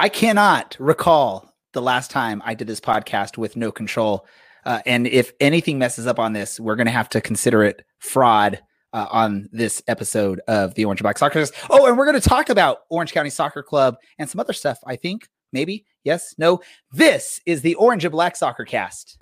I cannot recall the last time I did this podcast with no control. Uh, and if anything messes up on this, we're going to have to consider it fraud uh, on this episode of the Orange and Black Soccer. Oh, and we're going to talk about Orange County Soccer Club and some other stuff. I think maybe yes, no. This is the Orange and Black Soccer Cast.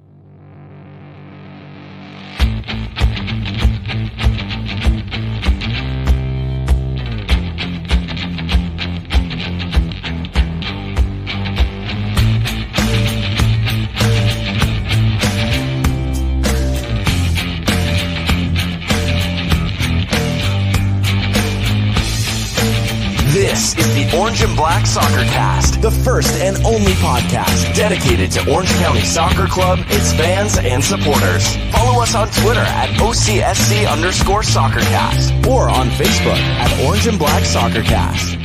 Orange and Black Soccer Cast, the first and only podcast dedicated to Orange County Soccer Club, its fans, and supporters. Follow us on Twitter at OCSC underscore SoccerCast or on Facebook at Orange and Black Soccer Cast.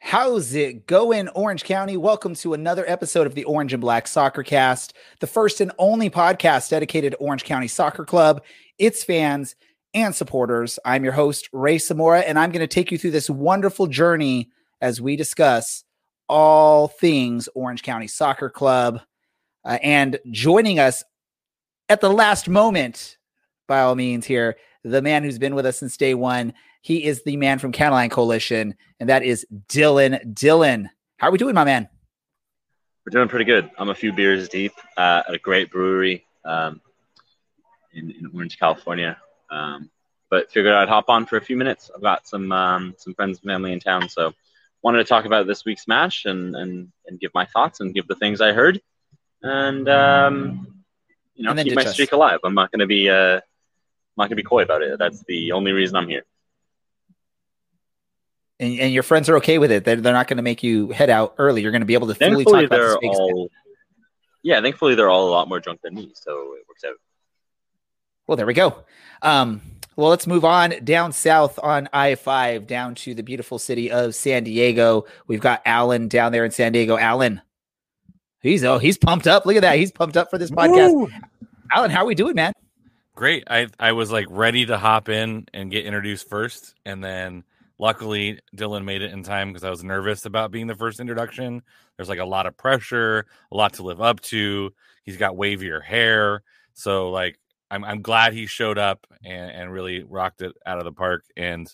How's it going, Orange County? Welcome to another episode of the Orange and Black Soccer Cast, the first and only podcast dedicated to Orange County Soccer Club, its fans, and supporters. I'm your host, Ray Samora, and I'm going to take you through this wonderful journey as we discuss all things Orange County Soccer Club. Uh, and joining us at the last moment, by all means, here, the man who's been with us since day one. He is the man from County Line Coalition, and that is Dylan. Dylan, how are we doing, my man? We're doing pretty good. I'm a few beers deep uh, at a great brewery um, in, in, Orange, California. Um, but figured I'd hop on for a few minutes. I've got some um, some friends and family in town, so wanted to talk about this week's match and and, and give my thoughts and give the things I heard, and um, you know keep my streak alive. I'm not going to be uh, I'm not to be coy about it. That's the only reason I'm here and, and your friends are okay with it. They're, they're not going to make you head out early. You're going to be able to fully thankfully talk about they're all, Yeah, thankfully they're all a lot more drunk than me, so it works out. Well, there we go. Um, well, let's move on down south on I 5 down to the beautiful city of San Diego. We've got Alan down there in San Diego. Alan, he's oh, he's pumped up. Look at that. He's pumped up for this podcast. Woo! Alan, how are we doing, man? Great. I I was like ready to hop in and get introduced first, and then Luckily, Dylan made it in time because I was nervous about being the first introduction. There's like a lot of pressure, a lot to live up to. He's got wavier hair. So like I'm I'm glad he showed up and, and really rocked it out of the park. And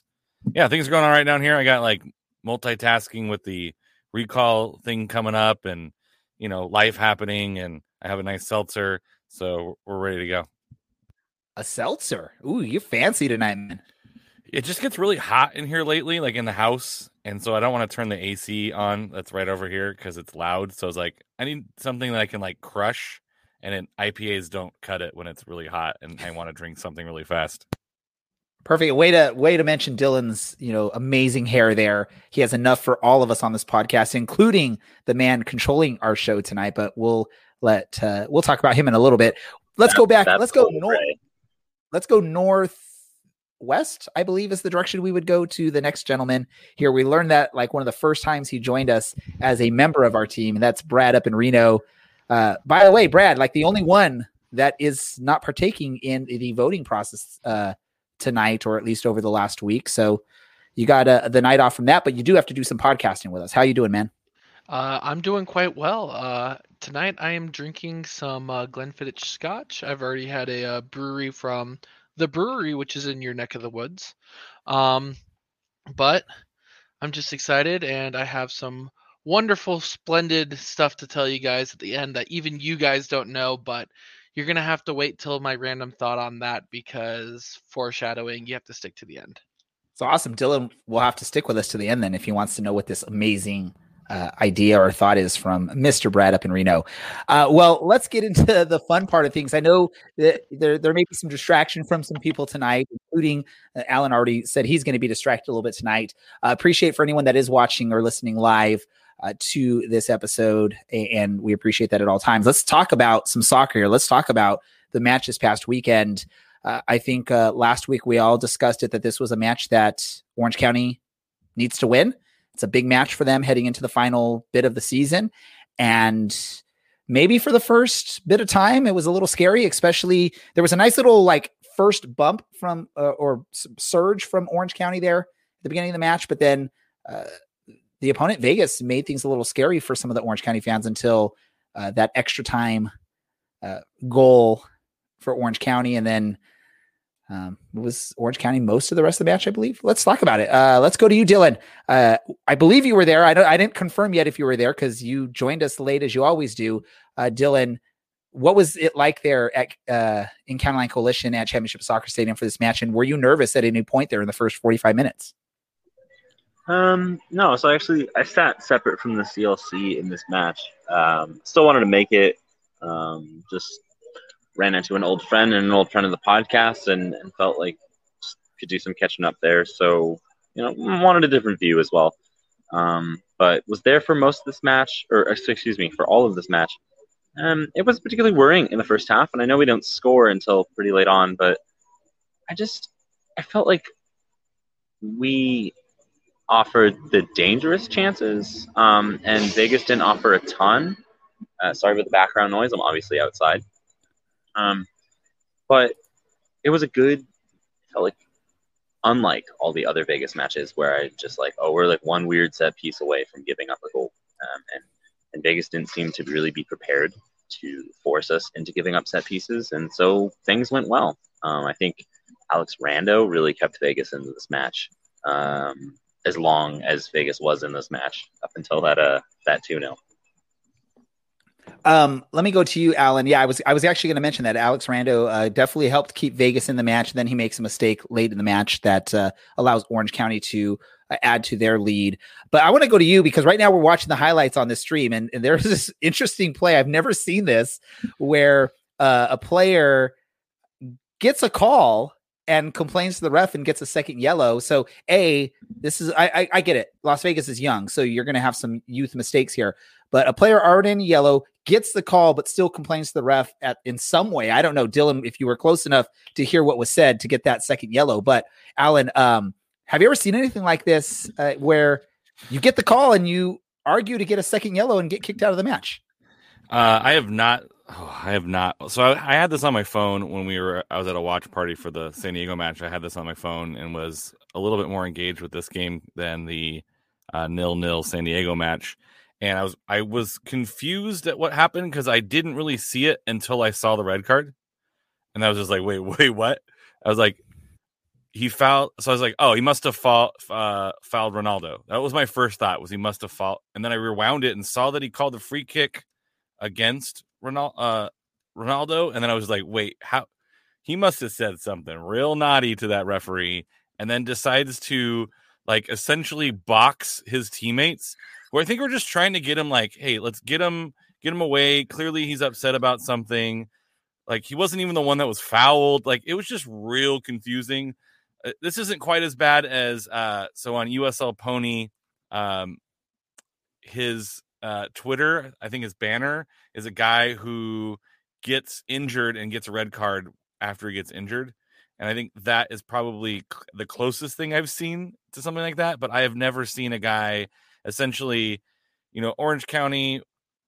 yeah, things are going on right down here. I got like multitasking with the recall thing coming up and you know, life happening and I have a nice seltzer. So we're ready to go. A seltzer. Ooh, you fancy tonight, man it just gets really hot in here lately, like in the house. And so I don't want to turn the AC on that's right over here because it's loud. So it's like, I need something that I can like crush. And it, IPAs don't cut it when it's really hot and I want to drink something really fast. Perfect way to way to mention Dylan's you know amazing hair there. He has enough for all of us on this podcast, including the man controlling our show tonight. But we'll let uh, we'll talk about him in a little bit. Let's that, go back. Let's go north. Let's go north west, I believe is the direction we would go to the next gentleman here. We learned that like one of the first times he joined us as a member of our team, and that's Brad up in Reno. Uh, by the way, Brad, like the only one that is not partaking in the voting process uh, tonight, or at least over the last week. So you got uh, the night off from that, but you do have to do some podcasting with us. How you doing, man? Uh, I'm doing quite well. Uh, tonight I am drinking some uh, Glenfiddich Scotch. I've already had a, uh, brewery from the brewery, which is in your neck of the woods. Um, but I'm just excited, and I have some wonderful, splendid stuff to tell you guys at the end that even you guys don't know, but you're going to have to wait till my random thought on that because foreshadowing, you have to stick to the end. It's awesome. Dylan will have to stick with us to the end then if he wants to know what this amazing uh, idea or thought is from Mr. Brad up in Reno. Uh, well, let's get into the fun part of things. I know that there, there may be some distraction from some people tonight, including uh, Alan already said he's going to be distracted a little bit tonight. Uh, appreciate for anyone that is watching or listening live. Uh, to this episode, and we appreciate that at all times. Let's talk about some soccer here. Let's talk about the match this past weekend. Uh, I think last week we all discussed it that this was a match that Orange County needs to win. It's a big match for them heading into the final bit of the season. And maybe for the first bit of time, it was a little scary, especially there was a nice little like first bump from uh, or surge from Orange County there at the beginning of the match, but then uh, the opponent Vegas made things a little scary for some of the Orange County fans until uh, that extra time uh, goal for Orange County, and then um, was Orange County most of the rest of the match, I believe. Let's talk about it. Uh, let's go to you, Dylan. Uh, I believe you were there. I don't. I didn't confirm yet if you were there because you joined us late as you always do. Uh, Dylan, what was it like there at uh, in County Line Coalition at Championship Soccer Stadium for this match? And were you nervous at any point there in the first forty-five minutes? Um, no. So actually, I sat separate from the CLC in this match. Um, still wanted to make it. Um, just ran into an old friend and an old friend of the podcast and, and felt like could do some catching up there. So, you know, wanted a different view as well. Um, but was there for most of this match, or excuse me, for all of this match. Um, it was particularly worrying in the first half, and I know we don't score until pretty late on, but I just I felt like we offered the dangerous chances, um, and Vegas didn't offer a ton. Uh, sorry for the background noise. I'm obviously outside. Um, but it was a good, like unlike all the other Vegas matches where I just like, oh, we're like one weird set piece away from giving up a goal. Um, and, and Vegas didn't seem to really be prepared to force us into giving up set pieces. And so things went well. Um, I think Alex Rando really kept Vegas into this match um, as long as Vegas was in this match up until that uh, that 2 0. Um, let me go to you, Alan. Yeah, I was I was actually going to mention that Alex Rando uh, definitely helped keep Vegas in the match. Then he makes a mistake late in the match that uh, allows Orange County to uh, add to their lead. But I want to go to you because right now we're watching the highlights on the stream, and, and there's this interesting play. I've never seen this where uh, a player gets a call and complains to the ref and gets a second yellow. So, a this is I I, I get it. Las Vegas is young, so you're going to have some youth mistakes here. But a player already in yellow gets the call, but still complains to the ref at in some way. I don't know, Dylan, if you were close enough to hear what was said to get that second yellow. But Alan, um, have you ever seen anything like this uh, where you get the call and you argue to get a second yellow and get kicked out of the match? Uh, I have not. Oh, I have not. So I, I, had this on my phone when we were. I was at a watch party for the San Diego match. I had this on my phone and was a little bit more engaged with this game than the uh, nil nil San Diego match and I was I was confused at what happened because I didn't really see it until I saw the red card, and I was just like, wait, wait, what? I was like, he fouled, so I was like, oh, he must have fouled uh, fouled Ronaldo. That was my first thought was he must have fouled, and then I rewound it and saw that he called the free kick against Ronaldo, uh, Ronaldo, and then I was like, wait, how? He must have said something real naughty to that referee, and then decides to like essentially box his teammates where I think we're just trying to get him like, hey, let's get him get him away. Clearly he's upset about something. Like he wasn't even the one that was fouled. Like it was just real confusing. Uh, this isn't quite as bad as uh so on USL Pony um his uh Twitter, I think his banner is a guy who gets injured and gets a red card after he gets injured. And I think that is probably the closest thing I've seen to something like that. But I have never seen a guy essentially, you know, Orange County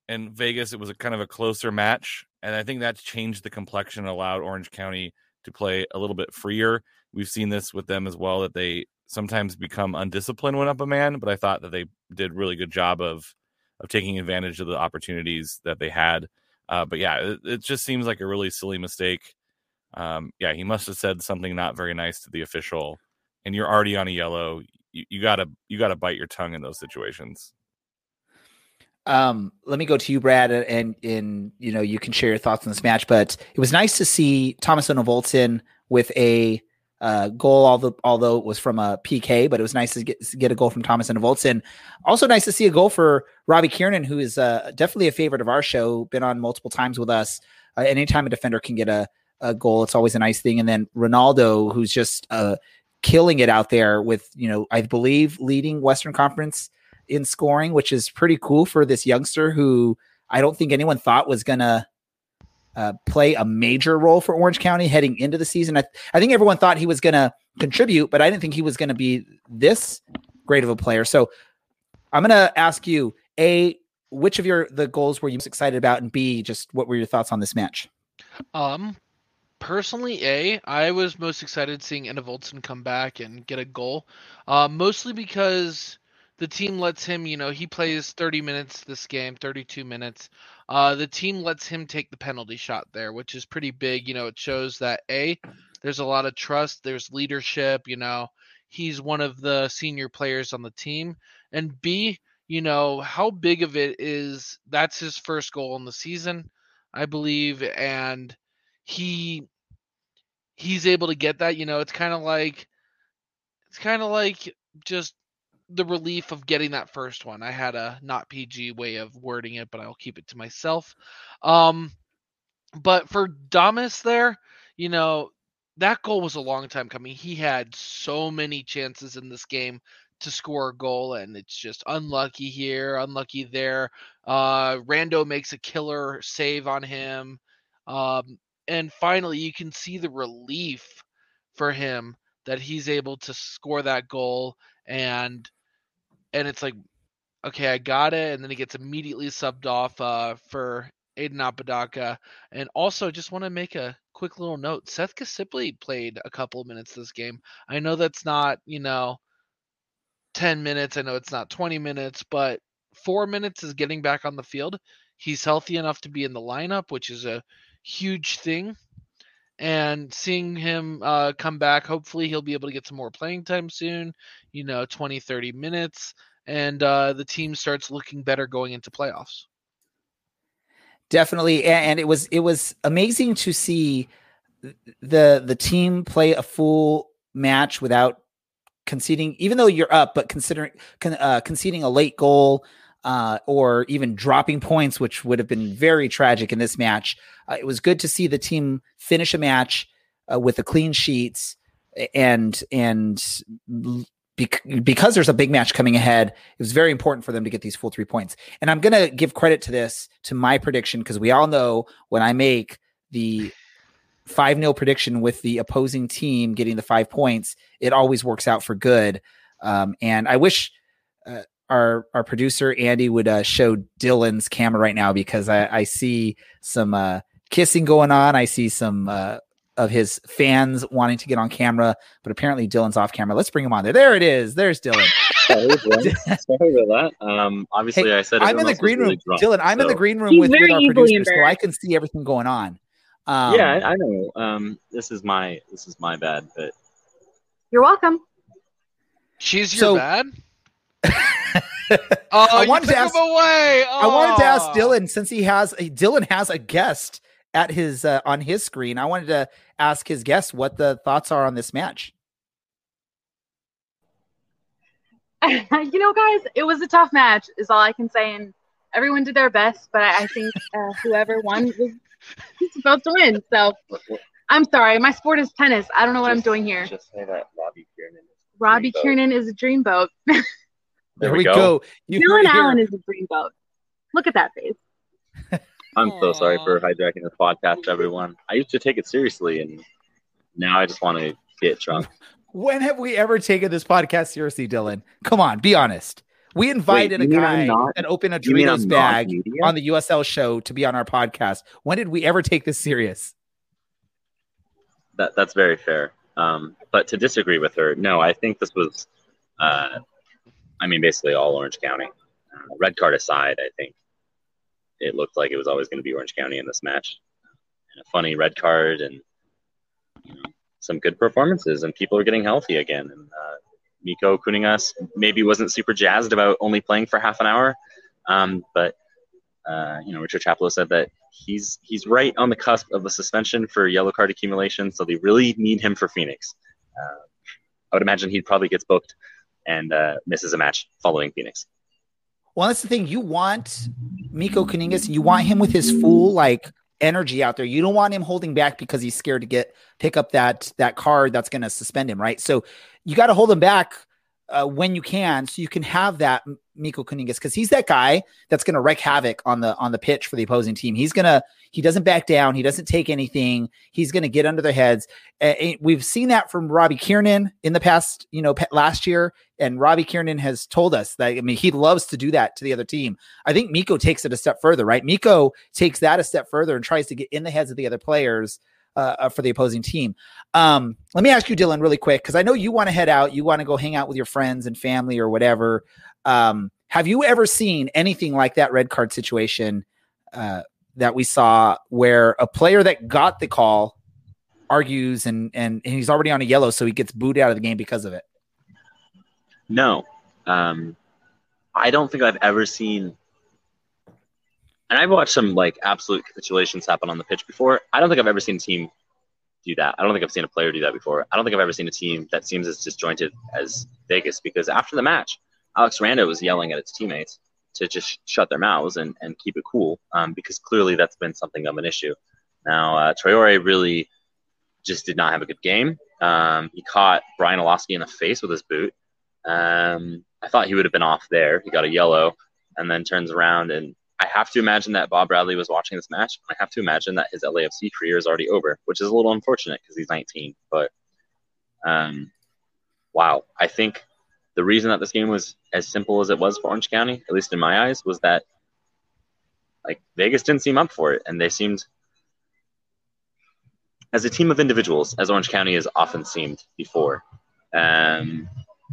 and Vegas, it was a kind of a closer match. And I think that's changed the complexion, allowed Orange County to play a little bit freer. We've seen this with them as well, that they sometimes become undisciplined when up a man, but I thought that they did really good job of of taking advantage of the opportunities that they had. Uh, but yeah, it, it, just seems like a really silly mistake. Um, yeah, he must have said something not very nice to the official, and you're already on a yellow you, you gotta you gotta bite your tongue in those situations. Um, let me go to you, Brad, and in you know you can share your thoughts on this match. But it was nice to see Thomas Enevoldsen with a uh, goal, although although it was from a PK, but it was nice to get get a goal from Thomas Enevoldsen. Also, nice to see a goal for Robbie Kiernan, who is uh, definitely a favorite of our show, been on multiple times with us. Uh, anytime a defender can get a, a goal, it's always a nice thing. And then Ronaldo, who's just uh, killing it out there with, you know, I believe leading Western Conference in scoring, which is pretty cool for this youngster who I don't think anyone thought was going to uh, play a major role for Orange County heading into the season. I, I think everyone thought he was going to contribute, but I didn't think he was going to be this great of a player. So I'm going to ask you, A, which of your the goals were you most excited about? And B, just what were your thoughts on this match? Um, personally, A, I was most excited seeing Enevoldsen come back and get a goal, uh, mostly because the team lets him, you know, he plays 30 minutes this game, 32 minutes. Uh, the team lets him take the penalty shot there, which is pretty big. You know, it shows that A, there's a lot of trust, there's leadership, you know, he's one of the senior players on the team. And B, you know, how big of it is that's his first goal in the season, I believe, and he he's able to get that, you know, it's kind of like it's kind of like just the relief of getting that first one. I had a not PG way of wording it, but I'll keep it to myself. Um but for Damus there, you know, that goal was a long time coming. He had so many chances in this game to score a goal, and it's just unlucky here, unlucky there. Uh, Rando makes a killer save on him. Um, and finally, you can see the relief for him that he's able to score that goal and and it's like okay i got it and then he gets immediately subbed off uh, for Aiden Apodaca. And also, just want to make a quick little note. Seth Casiple played a couple of minutes this game. I know that's not, you know, 10 minutes. I know it's not 20 minutes, but four minutes is getting back on the field. He's healthy enough to be in the lineup, which is a huge thing. And seeing him uh, come back, hopefully he'll be able to get some more playing time soon, you know, 20, 30 minutes. And uh, the team starts looking better going into playoffs. Definitely, and it was it was amazing to see the the team play a full match without conceding, even though you're up, but considering uh, conceding a late goal uh, or even dropping points, which would have been very tragic in this match. Uh, it was good to see the team finish a match uh, with the clean sheets and and because there's a big match coming ahead, it was very important for them to get these full three points. And I'm going to give credit to this to my prediction because we all know when I make the 5 0 prediction with the opposing team getting the five points, it always works out for good. Um, and I wish uh, our our producer Andy would uh, show Dylan's camera right now because I, I see some uh, kissing going on. I see some uh, of his fans wanting to get on camera, but apparently Dylan's off camera. Let's bring him on there. There it is. There's Dylan. Sorry about that. Um, obviously, hey, I said I'm in the green room. Really drunk, Dylan, I'm so. in the green room with, with our producer, so I can see everything going on. Um, yeah, I, I know. Um, this is my this is my bad, but you're welcome. She's your so, bad. oh, I wanted to ask. Away. Oh. I wanted to ask Dylan since he has Dylan has a guest at his uh, on his screen. I wanted to ask his guests what the thoughts are on this match. you know, guys, it was a tough match. Is all I can say, and everyone did their best. But I, I think uh, whoever won was supposed to win. So I'm sorry, my sport is tennis. I don't know what just, I'm doing here. Just say that Robbie Kiernan. Robbie Kiernan is a dreamboat. there, there we go. go. You Dylan Allen is a dreamboat. Look at that face. I'm Aww. so sorry for hijacking this podcast, everyone. I used to take it seriously, and now I just want to get drunk. When have we ever taken this podcast seriously, Dylan? Come on, be honest. We invited Wait, a guy not, and opened a Doritos bag on the USL show to be on our podcast. When did we ever take this serious? That that's very fair. Um, but to disagree with her, no, I think this was, uh, I mean, basically all Orange County. Uh, red card aside, I think it looked like it was always going to be Orange County in this match. And a funny red card and you know, some good performances, and people are getting healthy again. And uh, Mikko Kuningas maybe wasn't super jazzed about only playing for half an hour, um, but uh, you know Richard Chaplow said that he's he's right on the cusp of a suspension for yellow card accumulation, so they really need him for Phoenix. Uh, I would imagine he probably gets booked and uh, misses a match following Phoenix. Well, that's the thing. You want Mikko Kuningas, you want him with his full like energy out there. You don't want him holding back because he's scared to get pick up that that card that's going to suspend him, right? So you got to hold him back uh, when you can, so you can have that Mikko Kuningas because he's that guy that's going to wreak havoc on the on the pitch for the opposing team. He's gonna he doesn't back down. He doesn't take anything. He's going to get under their heads. Uh, we've seen that from Robbie Kiernan in the past, you know, last year, and Robbie Kiernan has told us that. I mean, he loves to do that to the other team. I think Mikko takes it a step further, right? Mikko takes that a step further and tries to get in the heads of the other players. Uh, uh for the opposing team. Um, let me ask you, Dylan, really quick, because I know you want to head out, you want to go hang out with your friends and family or whatever. Um, have you ever seen anything like that red card situation uh, that we saw where a player that got the call argues and, and and he's already on a yellow, so he gets booed out of the game because of it? No, um, I don't think I've ever seen. And I've watched some like absolute capitulations happen on the pitch before. I don't think I've ever seen a team do that. I don't think I've seen a player do that before. I don't think I've ever seen a team that seems as disjointed as Vegas because after the match, Alex Rando was yelling at its teammates to just shut their mouths and, and keep it cool um, because clearly that's been something of an issue. Now, uh, Traore really just did not have a good game. Um, he caught Brian Iloski in the face with his boot. Um, I thought he would have been off there. He got a yellow and then turns around. And I have to imagine that Bob Bradley was watching this match. I have to imagine that his LAFC career is already over, which is a little unfortunate because he's 19. But um, wow, I think the reason that this game was as simple as it was for Orange County, at least in my eyes, was that like Vegas didn't seem up for it, and they seemed as a team of individuals, as Orange County has often seemed before. Um,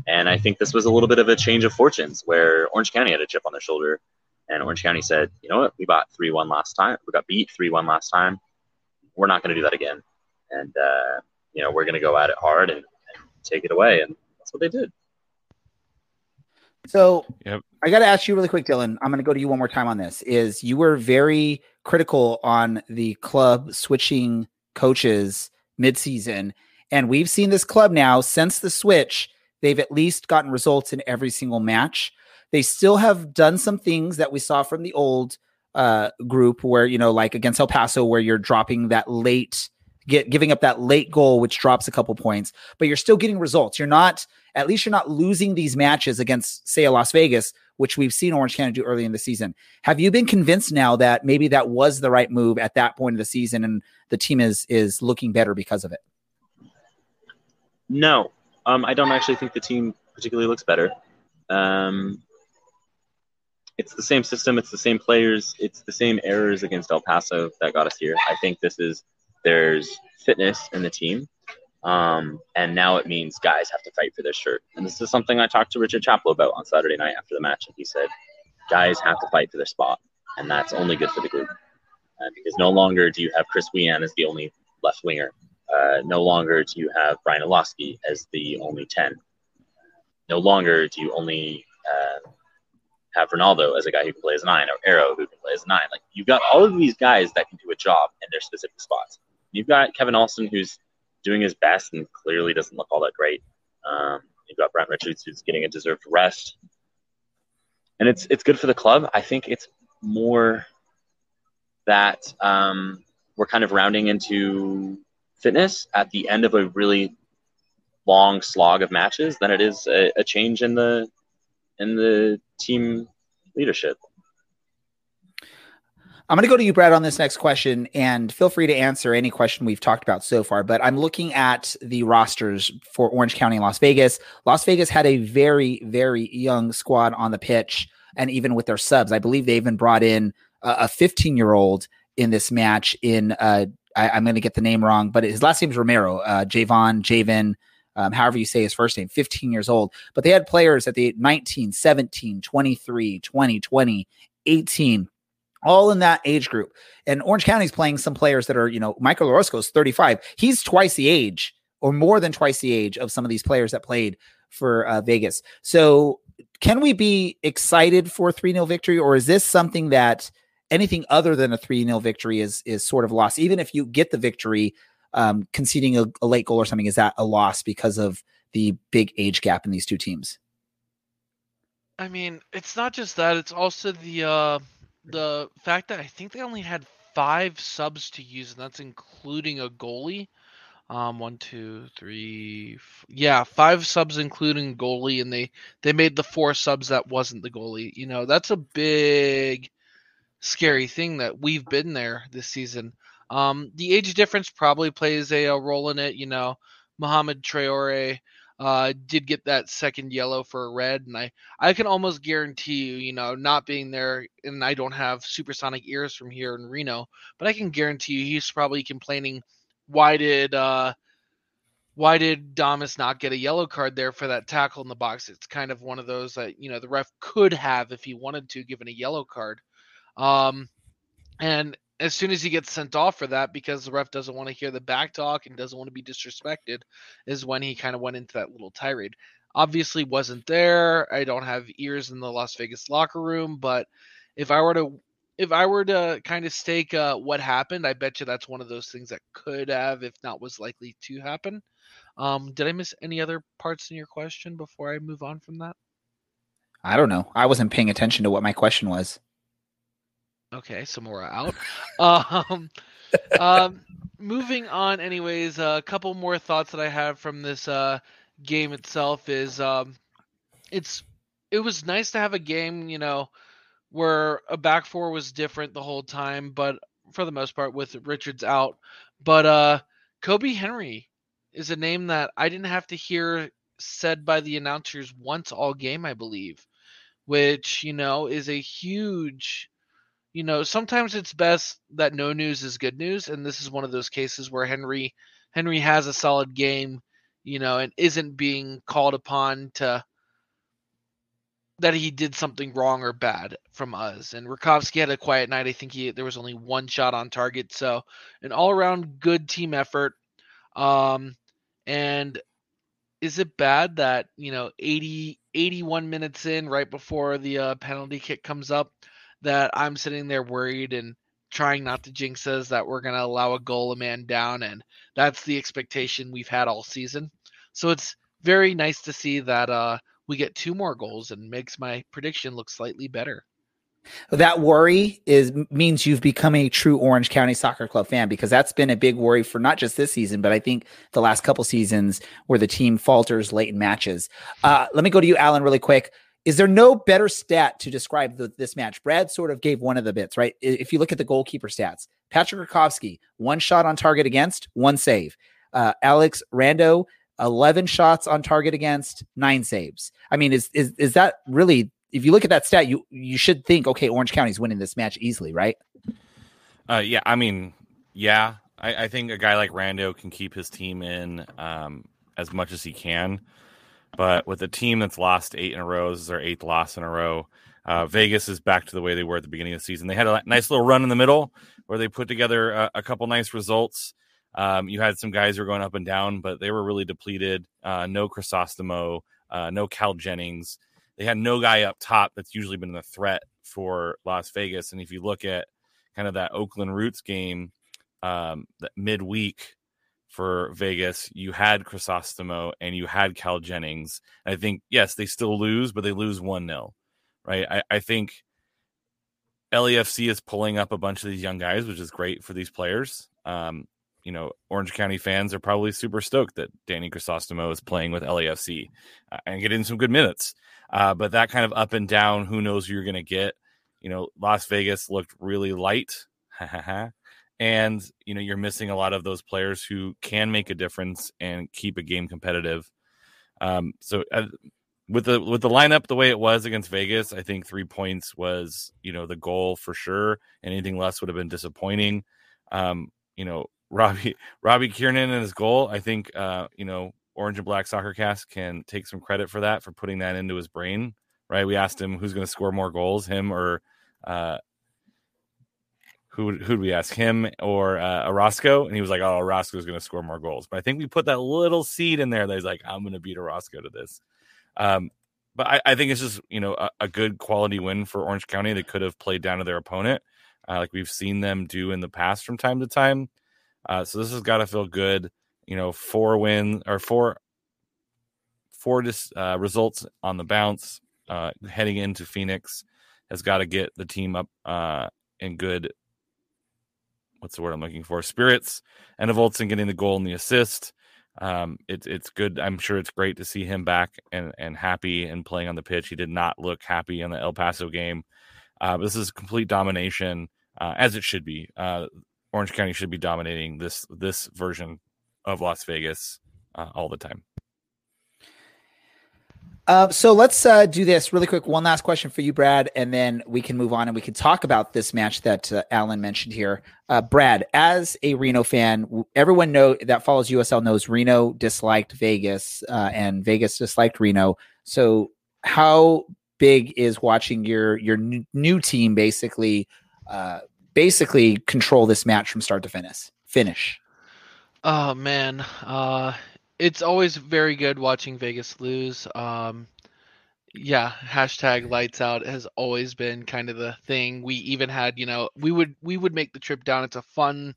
and I think this was a little bit of a change of fortunes where Orange County had a chip on their shoulder, and Orange County said, "You know what? We bought three one last time. We got beat three one last time. We're not going to do that again, and uh, you know we're going to go at it hard and, and take it away." And that's what they did. So yep. I got to ask you really quick, Dylan. I'm going to go to you one more time on this. Is you were very critical on the club switching coaches midseason, and we've seen this club now since the switch. They've at least gotten results in every single match. They still have done some things that we saw from the old uh, group, where you know, like against El Paso, where you're dropping that late get giving up that late goal, which drops a couple points, but you're still getting results. You're not, at least you're not losing these matches against, say, a Las Vegas, which we've seen Orange County do early in the season. Have you been convinced now that maybe that was the right move at that point of the season and the team is is looking better because of it? No, um, I don't actually think the team particularly looks better. Um, it's the same system, it's the same players, it's the same errors against El Paso that got us here. I think this is there's fitness in the team. Um, and now it means guys have to fight for their shirt. And this is something I talked to Richard Chaplow about on Saturday night after the match. And he said, guys have to fight for their spot. And that's only good for the group. Uh, because no longer do you have Chris Wehan as the only left winger. Uh, no longer do you have Brian Iloski as the only 10. No longer do you only uh, have Ronaldo as a guy who can play as a nine or Arrow who can play as a nine. Like you've got all of these guys that can do a job in their specific spots. You've got Kevin Olson, who's doing his best and clearly doesn't look all that great. Um, you've got Brent Richards, who's getting a deserved rest, and it's it's good for the club. I think it's more that um, we're kind of rounding into fitness at the end of a really long slog of matches than it is a, a change in the in the team leadership. I'm going to go to you, Brad, on this next question, and feel free to answer any question we've talked about so far. But I'm looking at the rosters for Orange County and Las Vegas. Las Vegas had a very, very young squad on the pitch, and even with their subs, I believe they even brought in a 15 year old in this match. In uh, I, am going to get the name wrong, but his last name is Romero, uh, Javon, Javen. Um, however you say his first name, 15 years old. But they had players at the 19, 17, 23, 20, 20, 18 all in that age group. And Orange County's playing some players that are, you know, Michael Orozco's 35. He's twice the age or more than twice the age of some of these players that played for uh, Vegas. So can we be excited for 3 0 victory or is this something that anything other than a 3 0 victory is is sort of lost? Even if you get the victory, um, conceding a, a late goal or something, is that a loss because of the big age gap in these two teams? I mean, it's not just that, it's also the uh the fact that I think they only had five subs to use, and that's including a goalie. Um, one, two, three, f- yeah, five subs including goalie, and they they made the four subs that wasn't the goalie. You know, that's a big, scary thing that we've been there this season. Um, the age difference probably plays a, a role in it. You know, Mohamed Traore uh, did get that second yellow for a red, and I I can almost guarantee you, you know, not being there, and I don't have supersonic ears from here in Reno, but I can guarantee you he's probably complaining why did uh, why did Damus not get a yellow card there for that tackle in the box? It's kind of one of those that you know the ref could have if he wanted to given a yellow card. Um, and as soon as he gets sent off for that because the ref doesn't want to hear the back talk and doesn't want to be disrespected is when he kind of went into that little tirade. Obviously wasn't there. I don't have ears in the las vegas locker room but if i were to if i were to kind of stake uh, what happened i bet you that's one of those things that could have if not was likely to happen. Um, did i miss any other parts in your question before i move on from that? I don't know. I wasn't paying attention to what my question was Okay, Samora out. um, um, moving on, anyways, a couple more thoughts that I have from this uh, game itself is um, it's it was nice to have a game, you know, where a back four was different the whole time, but for the most part with Richards out. But uh, Kobi Henry is a name that I didn't have to hear said by the announcers once all game, I believe, which you know is a huge you know, sometimes it's best that no news is good news, and this is one of those cases where Henry Henry has a solid game, you know, and isn't being called upon to that he did something wrong or bad from us. And Rakovsky had a quiet night. I think he there was only one shot on target, so an all around good team effort. Um, and is it bad that you know 80 81 minutes in right before the uh, penalty kick comes up that I'm sitting there worried and trying not to jinx us that we're going to allow a goal a man down. And that's the expectation we've had all season. So it's very nice to see that uh, we get two more goals and makes my prediction look slightly better. That worry is means you've become a true Orange County Soccer Club fan because that's been a big worry for not just this season, but I think the last couple seasons where the team falters late in matches. Uh, let me go to you, Alan, really quick. Is there no better stat to describe the, this match? Brad sort of gave one of the bits, right? If you look at the goalkeeper stats, Patrick Rakovsky, one shot on target against, one save. Uh, Alex Rando, 11 shots on target against, nine saves. I mean, is, is, is that really, if you look at that stat, you, you should think, okay, Orange County's winning this match easily, right? Uh, yeah. I mean, yeah, I, I think a guy like Rando can keep his team in um, as much as he can. But with a team that's lost eight in a row, this is their eighth loss in a row. Uh, Vegas is back to the way they were at the beginning of the season. They had a nice little run in the middle where they put together a, a couple nice results. Um, you had some guys who were going up and down, but they were really depleted. Uh, no Crisostomo, uh, no Cal Jennings. They had no guy up top that's usually been the threat for Las Vegas. And if you look at kind of that Oakland Roots game um, that midweek, for Vegas, you had Crisostomo and you had Cal Jennings. I think, yes, they still lose, but they lose 1 0, right? I, I think LAFC is pulling up a bunch of these young guys, which is great for these players. Um, you know, Orange County fans are probably super stoked that Danny Crisostomo is playing with LAFC uh, and getting some good minutes. Uh, but that kind of up and down, who knows who you're going to get. You know, Las Vegas looked really light. and you know you're missing a lot of those players who can make a difference and keep a game competitive. Um, so uh, with the with the lineup the way it was against Vegas, I think three points was you know the goal for sure. Anything less would have been disappointing. Um, you know Robbie Robbie Kiernan and his goal. I think uh, you know Orange and Black Soccer Cast can take some credit for that for putting that into his brain. Right? We asked him who's going to score more goals, him or uh, who who'd we ask him or uh, Orozco? And he was like, "Oh, Orozco's going to score more goals." But I think we put that little seed in there that he's like, "I'm going to beat Orozco to this." Um, but I, I, think it's just you know a, a, good quality win for Orange County. They could have played down to their opponent, uh, like we've seen them do in the past from time to time. Uh, so this has got to feel good. You know, four win or four four dis, uh, results on the bounce uh, heading into Phoenix has got to get the team up uh, in good what's the word I'm looking for? Spirits. And of Voltson getting the goal and the assist. Um, it's it's good. I'm sure it's great to see him back and and happy and playing on the pitch. He did not look happy in the El Paso game. Uh, this is complete domination, uh, as it should be. Uh, Orange County should be dominating this this version of Las Vegas uh, all the time. Uh, so let's uh, do this really quick. One last question for you, Brad, and then we can move on and we can talk about this match that uh, Alan mentioned here. Uh, Brad, as a Reno fan, everyone know that follows USL knows Reno disliked Vegas uh, and Vegas disliked Reno. So how big is watching your your new team basically uh, basically control this match from start to finish? Finish. Oh man, it's always very good watching Vegas lose. Um, yeah, hashtag lights out has always been kind of the thing. We even had, you know, we would we would make the trip down. It's a fun,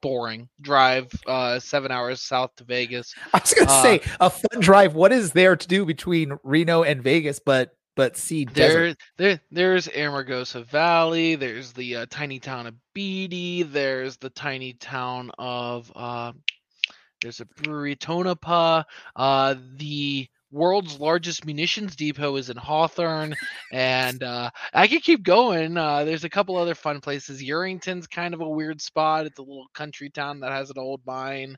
boring drive, uh, seven hours south to Vegas. I was gonna uh, say a fun drive. What is there to do between Reno and Vegas? But but see, there, there, there's Amargosa Valley. There's the uh, tiny town of Beatty. There's the tiny town of uh, there's a brewery, Tonopah. Uh, the world's largest munitions depot is in Hawthorne, and uh, I could keep going. Uh, there's a couple other fun places. Yerington's kind of a weird spot. It's a little country town that has an old mine.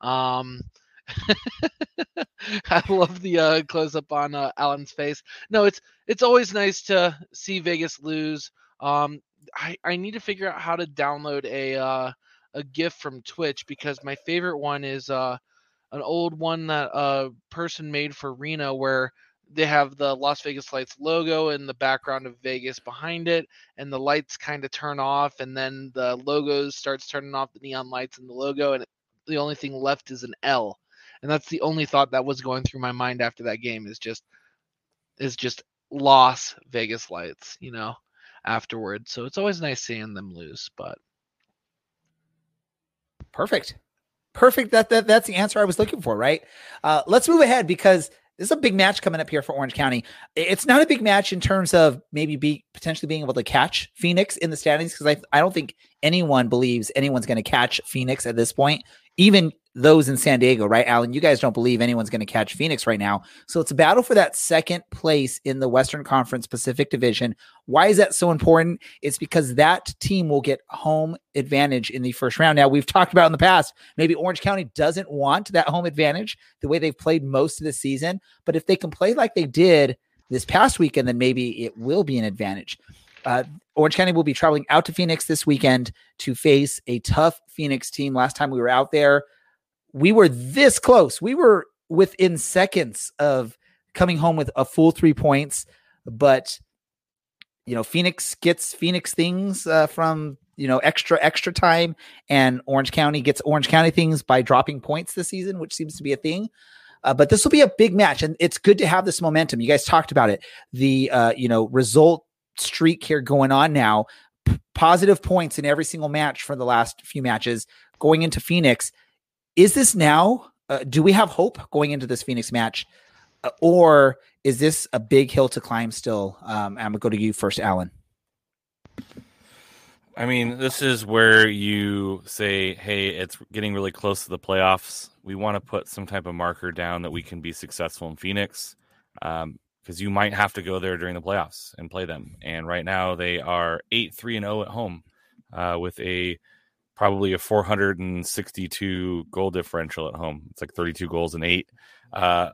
Um, I love the uh, close up on uh, Alan's face. No, it's it's always nice to see Vegas lose. Um, I I need to figure out how to download a uh, a gift from Twitch because my favorite one is uh, an old one that a person made for Reno where they have the Las Vegas Lights logo in the background of Vegas behind it, and the lights kind of turn off, and then the logo starts turning off the neon lights and the logo, and the only thing left is an L, and that's the only thought that was going through my mind after that game is just is just Las Vegas Lights, you know, afterwards. So it's always nice seeing them lose, but Perfect. Perfect. That, that that's the answer I was looking for, right? Uh, let's move ahead because this is a big match coming up here for Orange County. It's not a big match in terms of maybe be potentially being able to catch Phoenix in the standings because I I don't think anyone believes anyone's going to catch Phoenix at this point. Even those in San Diego, right, Alan? You guys don't believe anyone's going to catch Phoenix right now. So it's a battle for that second place in the Western Conference Pacific Division. Why is that so important? It's because that team will get home advantage in the first round. Now, we've talked about in the past, maybe Orange County doesn't want that home advantage the way they've played most of the season. But if they can play like they did this past weekend, then maybe it will be an advantage. Uh, Orange County will be traveling out to Phoenix this weekend to face a tough Phoenix team. Last time we were out there, we were this close. We were within seconds of coming home with a full three points, but you know, Phoenix gets Phoenix things uh, from you know extra extra time, and Orange County gets Orange County things by dropping points this season, which seems to be a thing. Uh, but this will be a big match, and it's good to have this momentum. You guys talked about it, the uh, you know result streak here going on now, P- positive points in every single match for the last few matches going into Phoenix is this now? Uh, do we have hope going into this Phoenix match, uh, or is this a big hill to climb still? Um, I'm gonna go to you first, Alan. I mean, this is where you say, "Hey, it's getting really close to the playoffs. We want to put some type of marker down that we can be successful in Phoenix." Um, because you might have to go there during the playoffs and play them. And right now they are eight three and zero oh at home, uh, with a probably a 462 goal differential at home. It's like 32 goals and eight uh,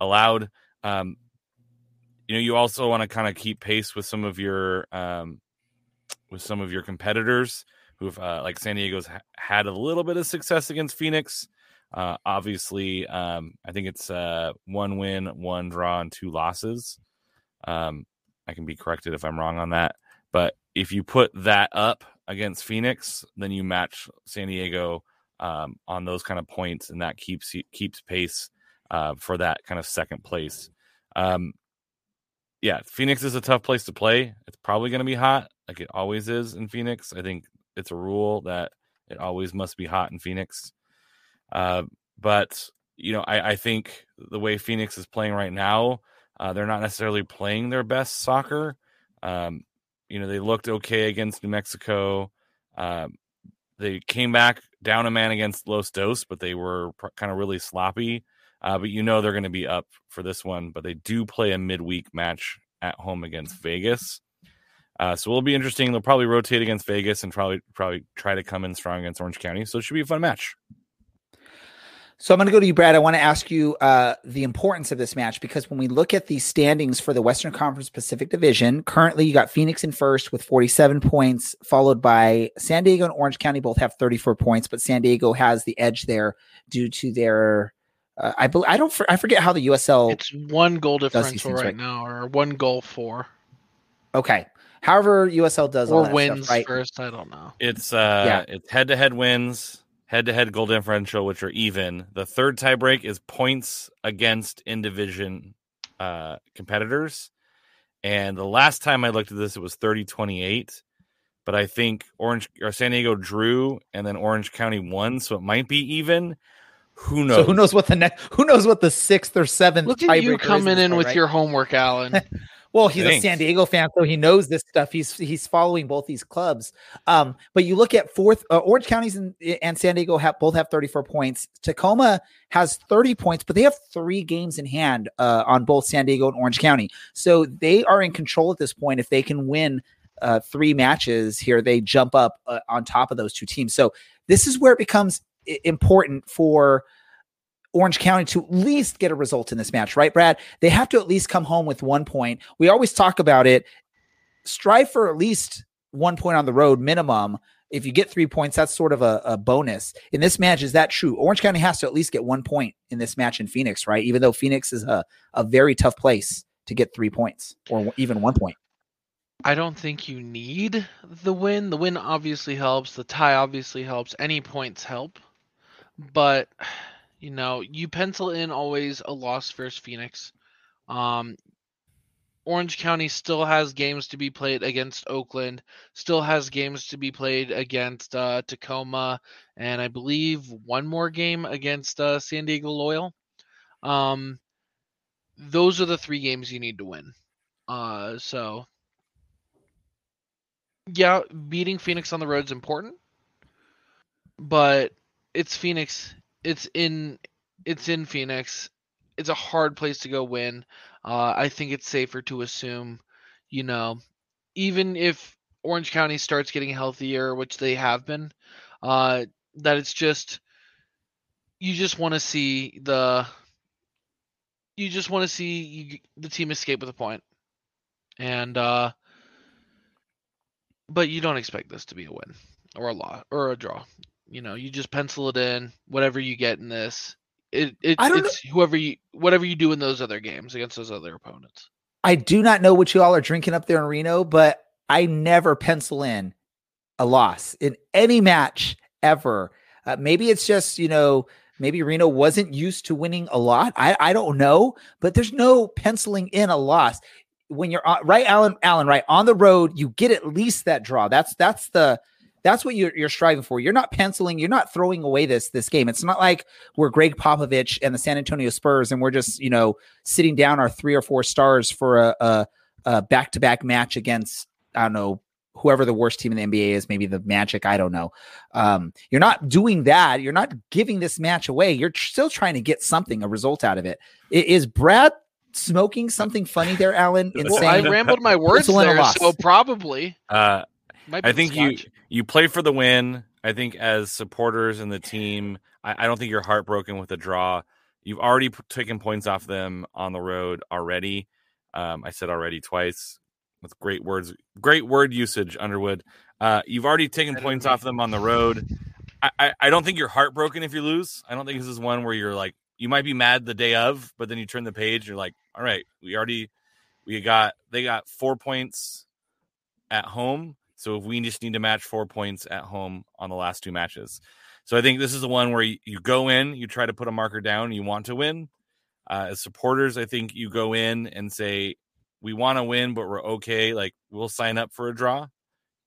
allowed. Um, you know, you also want to kind of keep pace with some of your um, with some of your competitors who've uh, like San Diego's ha- had a little bit of success against Phoenix. Uh, obviously, um, I think it's uh, one win, one draw, and two losses. Um, I can be corrected if I'm wrong on that. But if you put that up against Phoenix, then you match San Diego um, on those kind of points, and that keeps keeps pace uh, for that kind of second place. Um, yeah, Phoenix is a tough place to play. It's probably going to be hot, like it always is in Phoenix. I think it's a rule that it always must be hot in Phoenix. Uh, but you know, I, I, think the way Phoenix is playing right now, uh, they're not necessarily playing their best soccer. Um, you know, they looked okay against New Mexico. Um, they came back down a man against Los Dos, but they were pr- kind of really sloppy. Uh, but you know they're going to be up for this one. But they do play a midweek match at home against Vegas. Uh, so it'll be interesting. They'll probably rotate against Vegas and probably probably try to come in strong against Orange County. So it should be a fun match. So I'm going to go to you, Brad. I want to ask you uh, the importance of this match because when we look at the standings for the Western Conference Pacific Division, currently you got Phoenix in first with 47 points, followed by San Diego and Orange County both have 34 points, but San Diego has the edge there due to their. Uh, I believe I don't I forget how the USL. It's one goal these differential things, right, right? now, or one goal for, Okay, however USL does all or that wins stuff, right? first. I don't know. It's uh Yeah. it's head to head wins, head to head goal differential, which are even. The third tiebreak is points against in division uh competitors. And the last time I looked at this, it was 30 28. But I think Orange or San Diego drew and then Orange County won, so it might be even. Who knows? So who knows what the next? Who knows what the sixth or seventh? Look at you coming this in with right? your homework, Alan. Well, he's Thanks. a San Diego fan, so he knows this stuff. He's he's following both these clubs. Um, but you look at fourth, uh, Orange counties and, and San Diego have both have 34 points. Tacoma has 30 points, but they have three games in hand uh, on both San Diego and Orange County. So they are in control at this point. If they can win uh, three matches here, they jump up uh, on top of those two teams. So this is where it becomes important for Orange County to at least get a result in this match, right, Brad? They have to at least come home with one point. We always talk about it. Strive for at least one point on the road minimum. If you get three points, that's sort of a, a bonus. In this match, is that true? Orange County has to at least get one point in this match in Phoenix, right? Even though Phoenix is a, a very tough place to get three points or even one point. I don't think you need the win. The win obviously helps. The tie obviously helps. Any points help. But you know, you pencil in always a loss versus Phoenix. Um Orange County still has games to be played against Oakland, still has games to be played against uh, Tacoma, and I believe one more game against uh, San Diego Loyal. Um, those are the three games you need to win. Uh, so yeah, beating Phoenix on the road is important, but it's Phoenix. It's in it's in Phoenix. It's a hard place to go win. Uh, I think it's safer to assume, you know, even if Orange County starts getting healthier, which they have been, uh, that it's just you just want to see the you just want to see you, the team escape with a point, and uh, but you don't expect this to be a win or a loss or a draw. You know, you just pencil it in. Whatever you get in this, it, it it's whoever you whatever you do in those other games against those other opponents. I do not know what you all are drinking up there in Reno, but I never pencil in a loss in any match ever. Uh, maybe it's just, you know, maybe Reno wasn't used to winning a lot. I, I don't know, but there's no penciling in a loss. When you're on, right, Alan, Alan, right on the road, you get at least that draw. That's that's the that's what you're, you're striving for. You're not penciling. You're not throwing away this this game. It's not like we're Gregg Popovich and the San Antonio Spurs, and we're just you know sitting down our three or four stars for a, a, a back-to-back match against I don't know whoever the worst team in the NBA is, maybe the Magic. I don't know. Um, you're not doing that. You're not giving this match away. You're tr- still trying to get something, a result out of it. I- Is Brad smoking something funny there, Alan? In Well, I rambled my words a there, so probably. Uh, Might be I think you you play for the win. I think as supporters and the team, I, I don't think you're heartbroken with a draw. You've already p- taken points off them on the road already. Um, I said already twice with great words, great word usage. Underwood, uh, you've already taken points off them on the road. I, I, I don't think you're heartbroken if you lose. I don't think this is one where you're like you might be mad the day of, but then you turn the page. You're like, all right, we already we got they got four points at home. So if we just need to match four points at home on the last two matches. So I think this is the one where you, you go in, you try to put a marker down, you want to win. Uh, as supporters, I think you go in and say, we want to win, but we're okay. Like we'll sign up for a draw.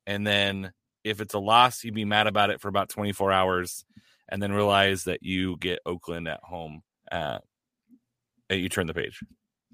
And then if it's a loss, you'd be mad about it for about 24 hours and then realize that you get Oakland at home. Uh, and you turn the page.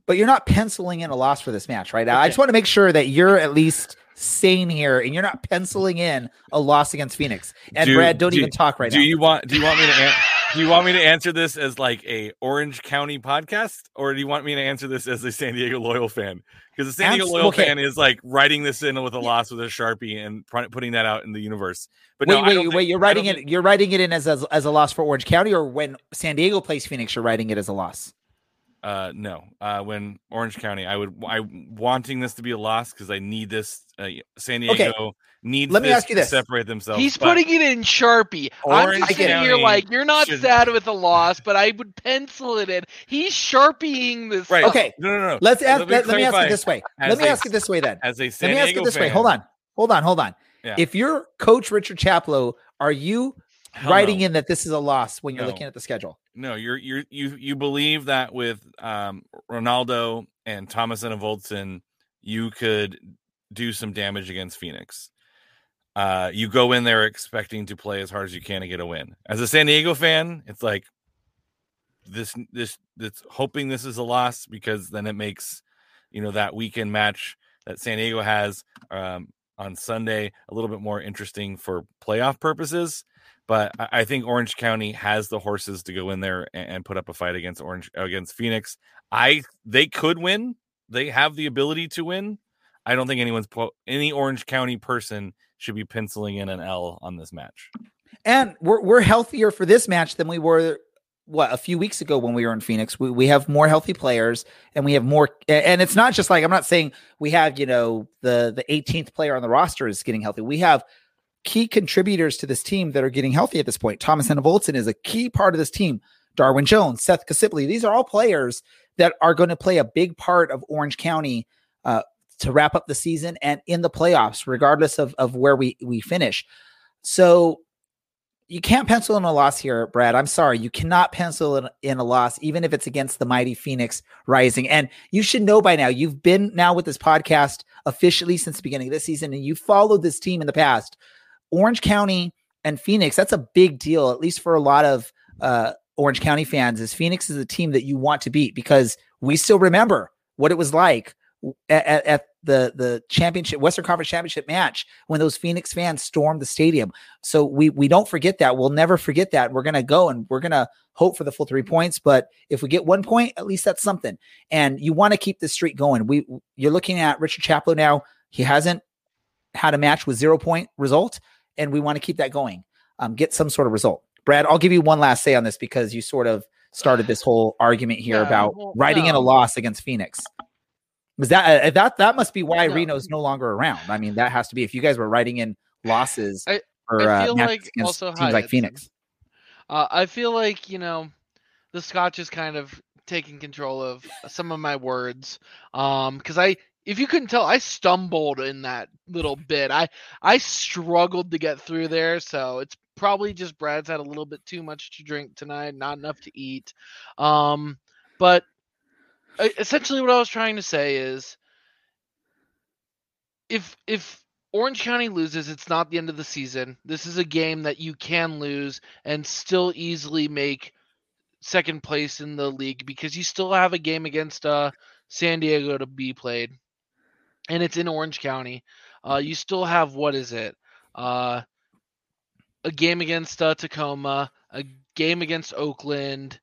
but you're not penciling in a loss for this match, right? I just want to make sure that you're at least sane here and you're not penciling in a loss against Phoenix. And Do- Brad, don't do- even talk right do now. you want do you want me to an- do you want me to answer this as like a Orange County podcast, or do you want me to answer this as a San Diego loyal fan? Because the San Diego loyal fan is like writing this in with a loss with a sharpie and putting that out in the universe. But wait, no, wait, wait. think- you're writing it. think- You're writing it in as, as as a loss for Orange County, or when San Diego plays Phoenix, you're writing it as a loss. Uh, no. Uh, when Orange County, I would I wanting this to be a loss because I need this. Uh, San Okay. Diego needs. Let me ask you to this. separate themselves. He's putting it in Sharpie. orange I'm Orange just sitting here like you're not should- sad with a loss, but I would pencil it in. He's Sharpieing this. Right. stuff. Okay, No, no, no. let's ask. Let me Let, let me ask it this way. As Let me a- ask it this way then. As a San Let me ask Diego it this way. Hold on. Hold on. Hold on. Yeah. If you're Coach Richard Chaplow, are you Hell writing no. in that this is a loss when you're No. looking at the schedule? No, you're you're you you believe that with um Ronaldo and Thomas Enevoldsen, you could do some damage against Phoenix. Uh you go in there expecting to play as hard as you can to get a win. As a San Diego fan, it's like this this this hoping this is a loss because then it makes you know that weekend match that San Diego has um on Sunday a little bit more interesting for playoff purposes but I think Orange County has the horses to go in there and, put up a fight against Orange against Phoenix. I they could win. They have the ability to win. I don't think anyone's any Orange County person should be penciling in an L on this match. And we're we're healthier for this match than we were what a few weeks ago when we were in Phoenix. We we have more healthy players and we have more and it's not just like I'm not saying we have, you know, the the 18th player on the roster is getting healthy. We have key contributors to this team that are getting healthy at this point. Thomas Enevoldsen is a key part of this team. Darwin Jones, Seth Casiple, these are all players that are going to play a big part of Orange County uh, to wrap up the season and in the playoffs, regardless of, of where we, we finish. So you can't pencil in a loss here, Brad. I'm sorry. You cannot pencil in, in a loss, even if it's against the mighty Phoenix Rising. And you should know by now, you've been now with this podcast officially since the beginning of this season, and you followed this team in the past. Orange County and Phoenix, that's a big deal, at least for a lot of uh, Orange County fans, is Phoenix is a team that you want to beat because we still remember what it was like at, at, the the championship Western Conference championship match when those Phoenix fans stormed the stadium. So we we don't forget that. We'll never forget that. We're gonna go and we're gonna hope for the full three points. But if we get one point, at least that's something. And you want to keep this streak going. We you're looking at Richard Chaplow now. He hasn't had a match with zero point result, and we want to keep that going. Um, get some sort of result. Brad, I'll give you one last say on this because you sort of started this whole argument here Yeah, about well, writing in a loss against Phoenix. Was that uh, that that must be why No. Reno's no longer around? I mean, that has to be if you guys were writing in losses I- for I uh, like also- teams like Phoenix. Uh, I feel like you know, the Scotch is kind of taking control of some of my words. Um, because I, if you couldn't tell, I stumbled in that little bit. I I struggled to get through there, so it's probably just Brad's had a little bit too much to drink tonight, not enough to eat. Um, but essentially, what I was trying to say is, if if Orange County loses, it's not the end of the season. This is a game that you can lose and still easily make second place in the league because you still have a game against uh, San Diego to be played, and it's in Orange County. Uh, you still have what is it? Uh, a game against uh, Tacoma, a game against Oakland.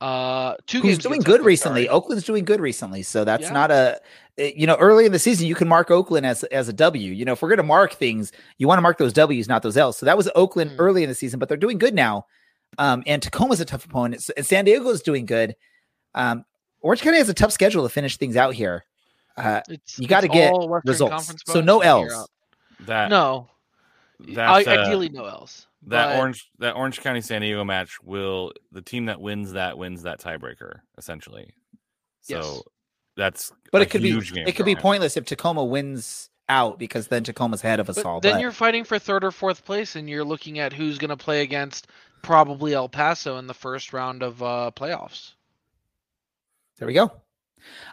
Uh, two Who's games doing good Oakland, recently? sorry. Oakland's doing good recently, so that's Yeah. not a eh, you know early in the season you can mark Oakland as as a W. You know, if we're going to mark things, you want to mark those W's, not those L's. So that was Oakland Hmm. early in the season, but they're doing good now. Um, and Tacoma's a tough opponent. So, and San Diego's doing good. Um, Orange County has a tough schedule to finish things out here. Uh, It's, you gotta get results. So no from L's. That No, that I, uh, ideally no else. that but- orange that Orange County San Diego match will the team that wins that wins that tiebreaker essentially. So Yes. that's but a it could be huge game it could be pointless if Tacoma wins out because then Tacoma's ahead of us But all. then but- you're fighting for third or fourth place, and you're looking at who's going to play against probably El Paso in the first round of uh, playoffs. There we go.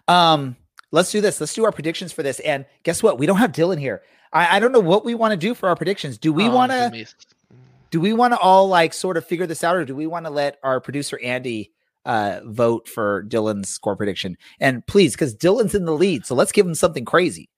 Um, let's do this. Let's do our predictions for this. And guess what? We don't have Dylan here. I, I don't know what we want to do for our predictions. Do we Oh, want to? Do we want to all like sort of figure this out, or do we want to let our producer Andy uh vote for Dylan's score prediction? And please, because Dylan's in the lead, so let's give him something crazy.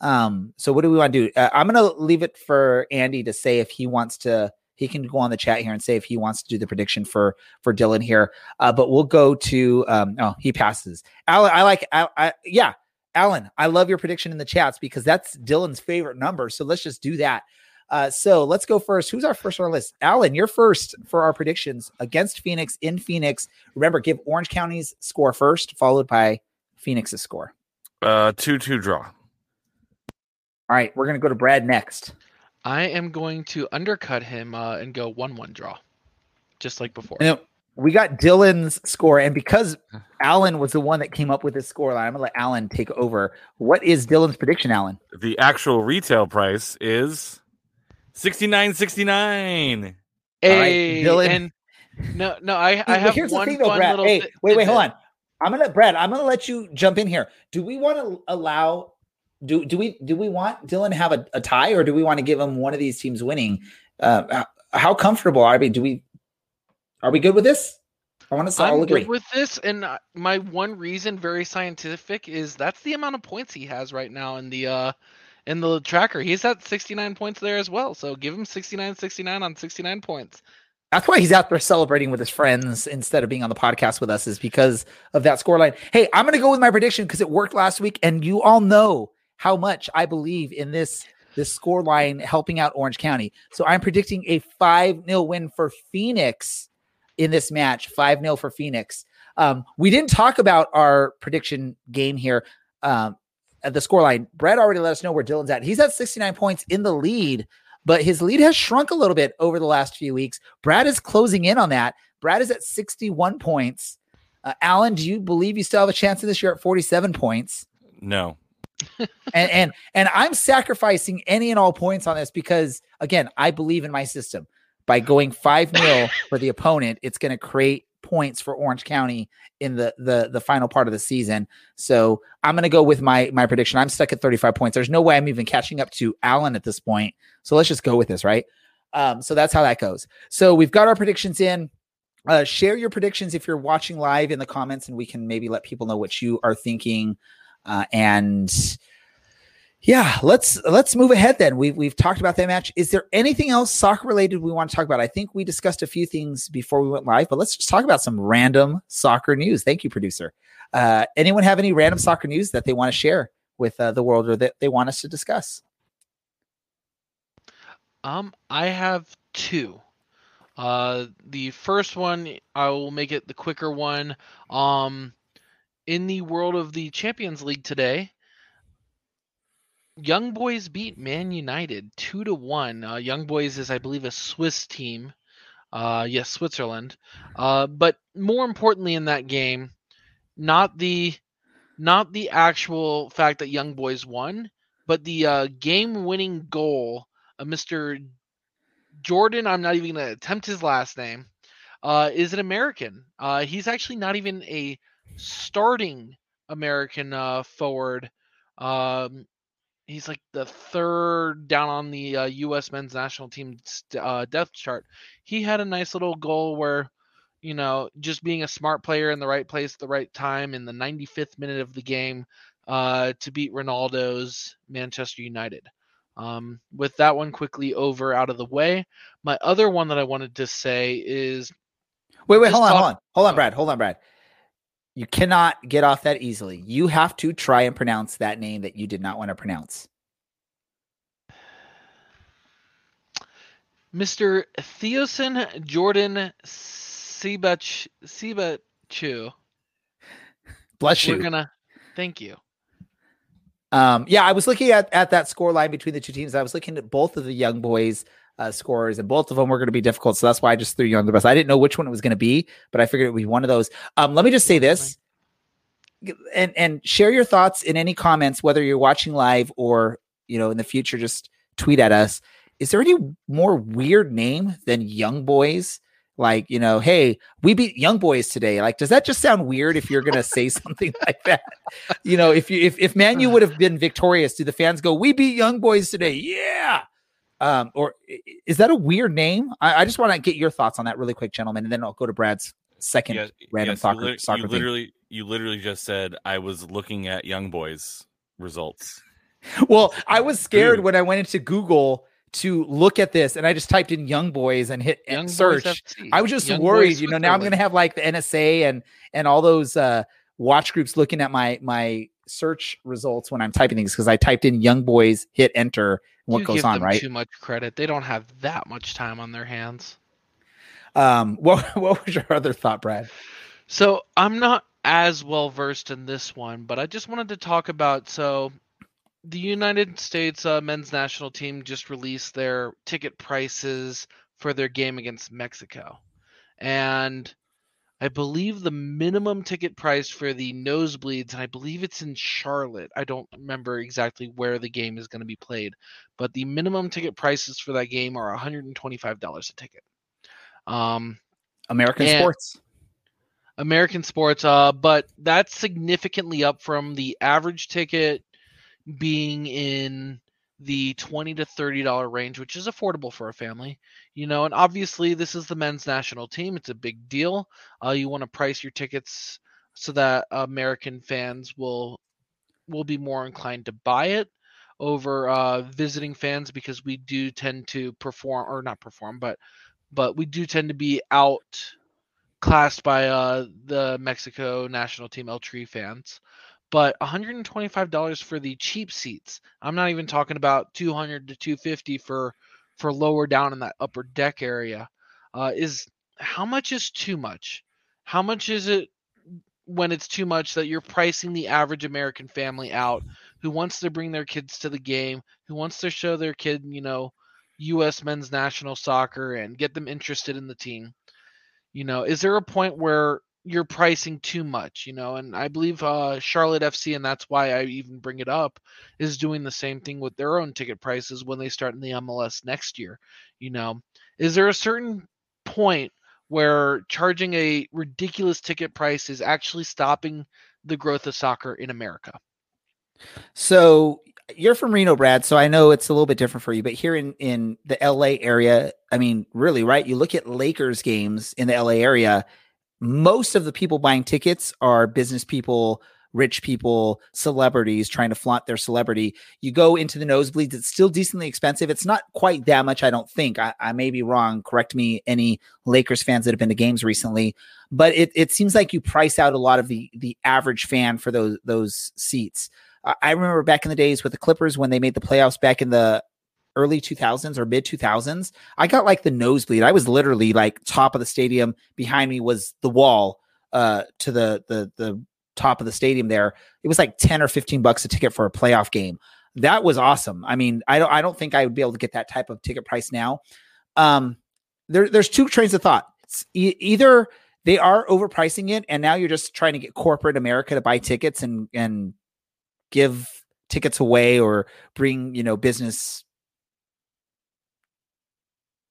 Um, so what do we want to do? Uh, I'm gonna leave it for Andy to say if he wants to he can go on the chat here and say if he wants to do the prediction for for Dylan here. Uh, but we'll go to um, oh he passes. Alan, I like I, I yeah. Alan, I love your prediction in the chats because that's Dylan's favorite number. So let's just do that. Uh, so let's go first. Who's our first on our list? Alan, you're first for our predictions against Phoenix in Phoenix. Remember, give Orange County's score first, followed by Phoenix's score. Uh, two two draw. All right, we're gonna go to Brad next. I am going to undercut him uh, and go one-one draw, just like before. And then we got Dylan's score, and because Alan was the one that came up with this score line, I'm gonna let Alan take over. What is Dylan's prediction, Alan? The actual retail price is sixty nine sixty nine. Hey, Dylan. and no, no, I, I have here's the thing, though, fun Brad. little. Hey, thi- wait, wait, hold on. I'm gonna Brad. I'm gonna let you jump in here. Do we want to allow? Do do we do we want Dylan to have a, a tie, or do we want to give him one of these teams winning? Uh, how comfortable are we? Do we? Are we good with this? I want to all agree. good with this, and uh, my one reason, very scientific, is that's the amount of points he has right now in the uh in the tracker. He's at 69 points there as well. So give him 69, 69 on 69 points. That's why he's out there celebrating with his friends instead of being on the podcast with us, is because of that scoreline. Hey, I'm going to go with my prediction because it worked last week, and you all know how much I believe in this this scoreline helping out Orange County. So I'm predicting a 5 0 win for Phoenix in this match. 5 0 for Phoenix. Um, we didn't talk about our prediction game here. Um, at the scoreline, Brad already let us know where Dylan's at. He's at 69 points in the lead but his lead has shrunk a little bit over the last few weeks. Brad is closing in on that. Brad is at 61 points. Uh, Alan, do you believe you still have a chance of this year at 47 points? No. And and and I'm sacrificing any and all points on this because again, I believe in my system. By going 5 0 for the opponent, it's going to create points for Orange County in the the the final part of the season. So I'm going to go with my my prediction. I'm stuck at 35 points. There's no way I'm even catching up to Alan at this point. So let's just go with this, right? Um, so that's how that goes. So we've got our predictions in. Uh, share your predictions if you're watching live in the comments, and we can maybe let people know what you are thinking. Uh, and yeah, let's let's move ahead. Then we've we've talked about that match. Is there anything else soccer related we want to talk about? I think we discussed a few things before we went live, but let's just talk about some random soccer news. Thank you, producer. Uh, anyone have any random soccer news that they want to share with uh, the world or that they want us to discuss? Um, I have two. Uh, the first one, I will make it the quicker one. Um, in the world of the Champions League today, Young Boys beat Man United two to one. Uh, Young Boys is, I believe, a Swiss team. Uh, yes, Switzerland. Uh, but more importantly in that game, not the not the actual fact that Young Boys won, but the uh, game-winning goal of Mr. Jordan. I'm not even going to attempt his last name. Uh, is an American. Uh, he's actually not even a starting American uh, forward. Um, he's like the third down on the uh, U.S. men's national team uh, depth chart. He had a nice little goal where, you know, just being a smart player in the right place at the right time in the 95th minute of the game uh, to beat Ronaldo's Manchester United. Um, with that one quickly over out of the way, my other one that I wanted to say is Wait, wait, hold on, talk- hold on, hold on, Brad, hold on, Brad. You cannot get off that easily. You have to try and pronounce that name that you did not want to pronounce. Mr. Theoson Jordan Sibach Siebatcheu. Bless you. We're gonna thank you. Um, yeah, I was looking at at that score line between the two teams. I was looking at both of the young boys uh, scores, and both of them were going to be difficult. So that's why I just threw you on the bus. I didn't know which one it was going to be, but I figured it would be one of those. Um, let me just say this, and and share your thoughts in any comments, whether you're watching live or you know in the future, just tweet at us. Is there any more weird name than Young Boys? Like, you know, hey, we beat Young Boys today. Like, does that just sound weird if you're gonna say something like that? You know, if you if if Manu would have been victorious, do the fans go, "We beat Young Boys today"? Yeah. Um, or is that a weird name? I, I just want to get your thoughts on that really quick, gentlemen, and then I'll go to Brad's second Yes, random yes, soccer you, lit- soccer you thing. literally you literally just said I was looking at young boys results. Well, I was scared Dude. when I went into Google to look at this, and I just typed in "young boys" and hit Young and search. I was just Young worried, you know. Now I'm going to have like the NSA and and all those uh, watch groups looking at my my search results when I'm typing things because I typed in "young boys," hit enter, and what You goes on, right? Too much credit. They don't have that much time on their hands. Um, what what was your other thought, Brad? So I'm not as well versed in this one, but I just wanted to talk about so the United States uh, men's national team just released their ticket prices for their game against Mexico, and I believe the minimum ticket price for the nosebleeds, and I believe it's in Charlotte. I don't remember exactly where the game is going to be played, but the minimum ticket prices for that game are $125 a ticket. Um, American sports. American sports, uh, but that's significantly up from the average ticket being in the twenty to thirty dollar range, which is affordable for a family. You know, and obviously this is the men's national team; it's a big deal. Uh, you want to price your tickets so that American fans will will be more inclined to buy it over uh, visiting fans because we do tend to perform or not perform, but but we do tend to be out classed by uh, the Mexico national team El Tri fans. But $125 for the cheap seats. I'm not even talking about 200 to 250 for for lower down in that upper deck area. Uh, is how much is too much? How much is it when it's too much that you're pricing the average American family out who wants to bring their kids to the game, who wants to show their kid, you know, U.S. men's national soccer and get them interested in the team? You know, is there a point where you're pricing too much? You know, and I believe uh, Charlotte FC, and that's why I even bring it up, is doing the same thing with their own ticket prices when they start in the MLS next year. You know, is there a certain point where charging a ridiculous ticket price is actually stopping the growth of soccer in America? So you're from Reno, Brad. So I know it's a little bit different for you, but here in in the LA area, I mean, really, right? You look at Lakers games in the LA area. Most of the people buying tickets are business people, rich people, celebrities trying to flaunt their celebrity. You go into the nosebleeds; it's still decently expensive. It's not quite that much, I don't think. I, I may be wrong. Correct me, any Lakers fans that have been to games recently. But it it seems like you price out a lot of the the average fan for those those seats. I I remember back in the days with the Clippers when they made the playoffs back in the early 2000s or mid 2000s. I got like the nosebleed. I was literally like top of the stadium. Behind me was the wall uh, to the the the top of the stadium. There, it was like 10 or 15 bucks a ticket for a playoff game. That was awesome. I mean, I don't I don't think I would be able to get that type of ticket price now. Um, there, there's two trains of thought. E- either they are overpricing it, and now you're just trying to get corporate America to buy tickets and and give tickets away or bring you know business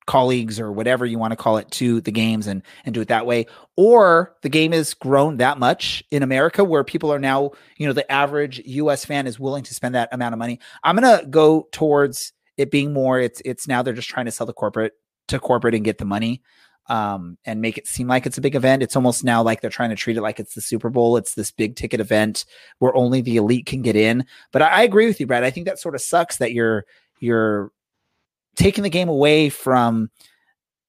colleagues or whatever you want to call it to the games and and do it that way or the game has grown that much in America where people are now you know the average US fan is willing to spend that amount of money i'm going to go towards it being more it's it's now they're just trying to sell the corporate to corporate and get the money um, and make it seem like it's a big event. It's almost now like they're trying to treat it like it's the Super Bowl. It's this big ticket event where only the elite can get in. But I, I agree with you, Brad. I think that sort of sucks that you're you're taking the game away from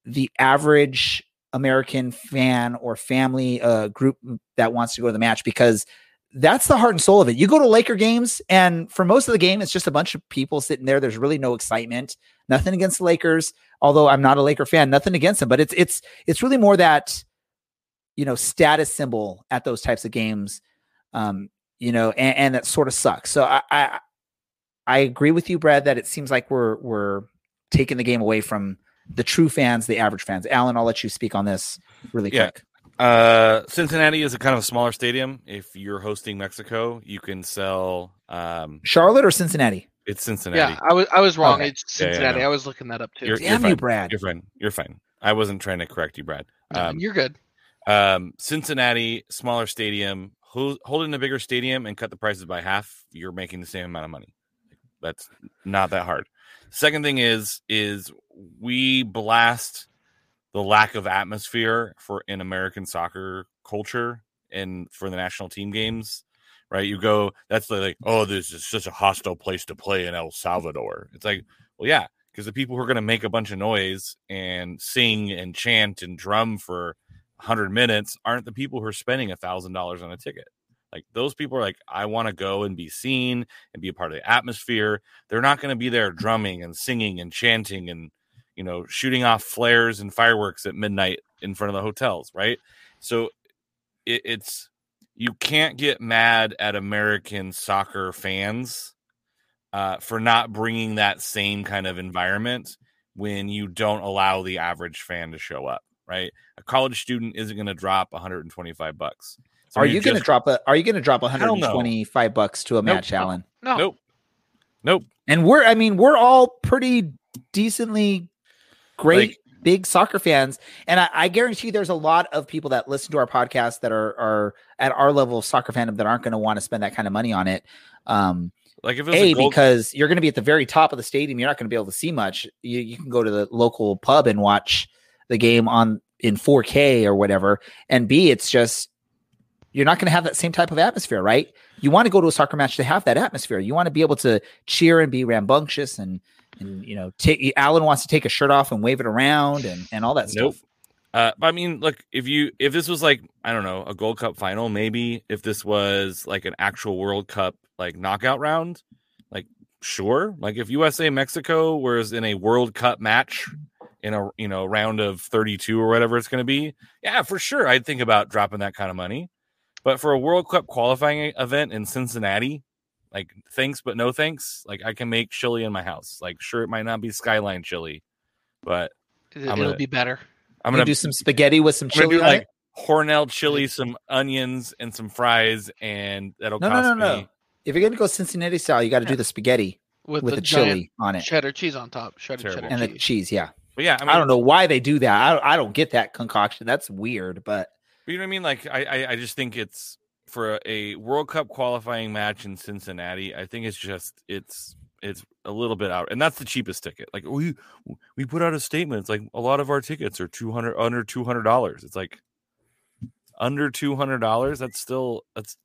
the average American fan or family uh, group that wants to go to the match because that's the heart and soul of it. You go to Laker games, and for most of the game, it's just a bunch of people sitting there. There's really no excitement. Nothing against the Lakers, although I'm not a Laker fan. Nothing against them, but it's it's it's really more that you know status symbol at those types of games, um, you know, and, and that sort of sucks. So I, I I agree with you, Brad, that it seems like we're we're taking the game away from the true fans, the average fans. Alan, I'll let you speak on this really Yeah. quick. Uh, Cincinnati is a kind of a smaller stadium. If you're hosting Mexico, you can sell. Um, Charlotte or Cincinnati? it's Cincinnati. Yeah, I was I was wrong. Okay. It's Yeah, yeah, Cincinnati. no. I was looking that up too. You're- Damn fine. you, Brad. You're fine. You're fine. I wasn't trying to correct you, Brad. No, Um, you're good. um, Cincinnati, smaller stadium, hold, hold in a bigger stadium and cut the prices by half. You're making the same amount of money. That's not that hard. Second thing is, is we blast the lack of atmosphere for in American soccer culture and for the national team games. Right, you go. That's like, oh, this is such a hostile place to play in El Salvador. It's like, well, yeah, because the people who are going to make a bunch of noise and sing and chant and drum for 100 minutes aren't the people who are spending a thousand dollars on a ticket like those people are like i want to go and be seen and be a part of the atmosphere. They're not going to be there drumming and singing and chanting and you know shooting off flares and fireworks at midnight in front of the hotels right? So it, it's you can't get mad at american soccer fans uh, for not bringing that same kind of environment when you don't allow the average fan to show up right? A college student isn't going to drop 125 bucks so are you going to drop a? Are you going to drop Hell 125 bucks to a match, Alan? No, nope nope And we're, I mean, we're all pretty decently great Like- big soccer fans, and I, I guarantee there's a lot of people that listen to our podcast that are are at our level of soccer fandom that aren't going to want to spend that kind of money on it. Um, like if it was a a gold, because you're going to be at the very top of the stadium, you're not going to be able to see much. You you can go to the local pub and watch the game on in 4K or whatever, and B, it's just you're not going to have that same type of atmosphere, right? You want to go to a soccer match to have that atmosphere. You want to be able to cheer and be rambunctious and and you know, take Alan wants to take a shirt off and wave it around and and all that Nope. stuff. Uh, I mean, look, if you if this was like I don't know a Gold Cup final, maybe if this was like an actual World Cup like knockout round, like sure, like if USA Mexico was in a World Cup match in a you know round of thirty two or whatever it's going to be, yeah, for sure, I'd think about dropping that kind of money. But for a World Cup qualifying event in Cincinnati, like thanks but no thanks. Like I can make chili in my house. Like sure, it might not be Skyline chili, but it, I'm will gonna- be better. I'm I'm gonna gonna do some spaghetti with some I'm chili do on like it. Hormel chili, some onions, and some fries, and that'll No, no, cost no, me. no. If you're gonna go Cincinnati style, you got to do the spaghetti With, with the, the chili on it cheddar cheese on top. Shredded Terrible. cheddar and the cheese. cheese. Yeah. But yeah, I, mean, I don't know why they do that. I don't, I don't get that concoction. That's weird, but You know what I mean? Like I, I, I just think it's for a, World Cup qualifying match in Cincinnati. I think it's just it's it's a little bit out, and that's the cheapest ticket. Like we we put out a statement. It's like a lot of our tickets are two hundred under two hundred dollars. It's like under two hundred dollars. That's still that's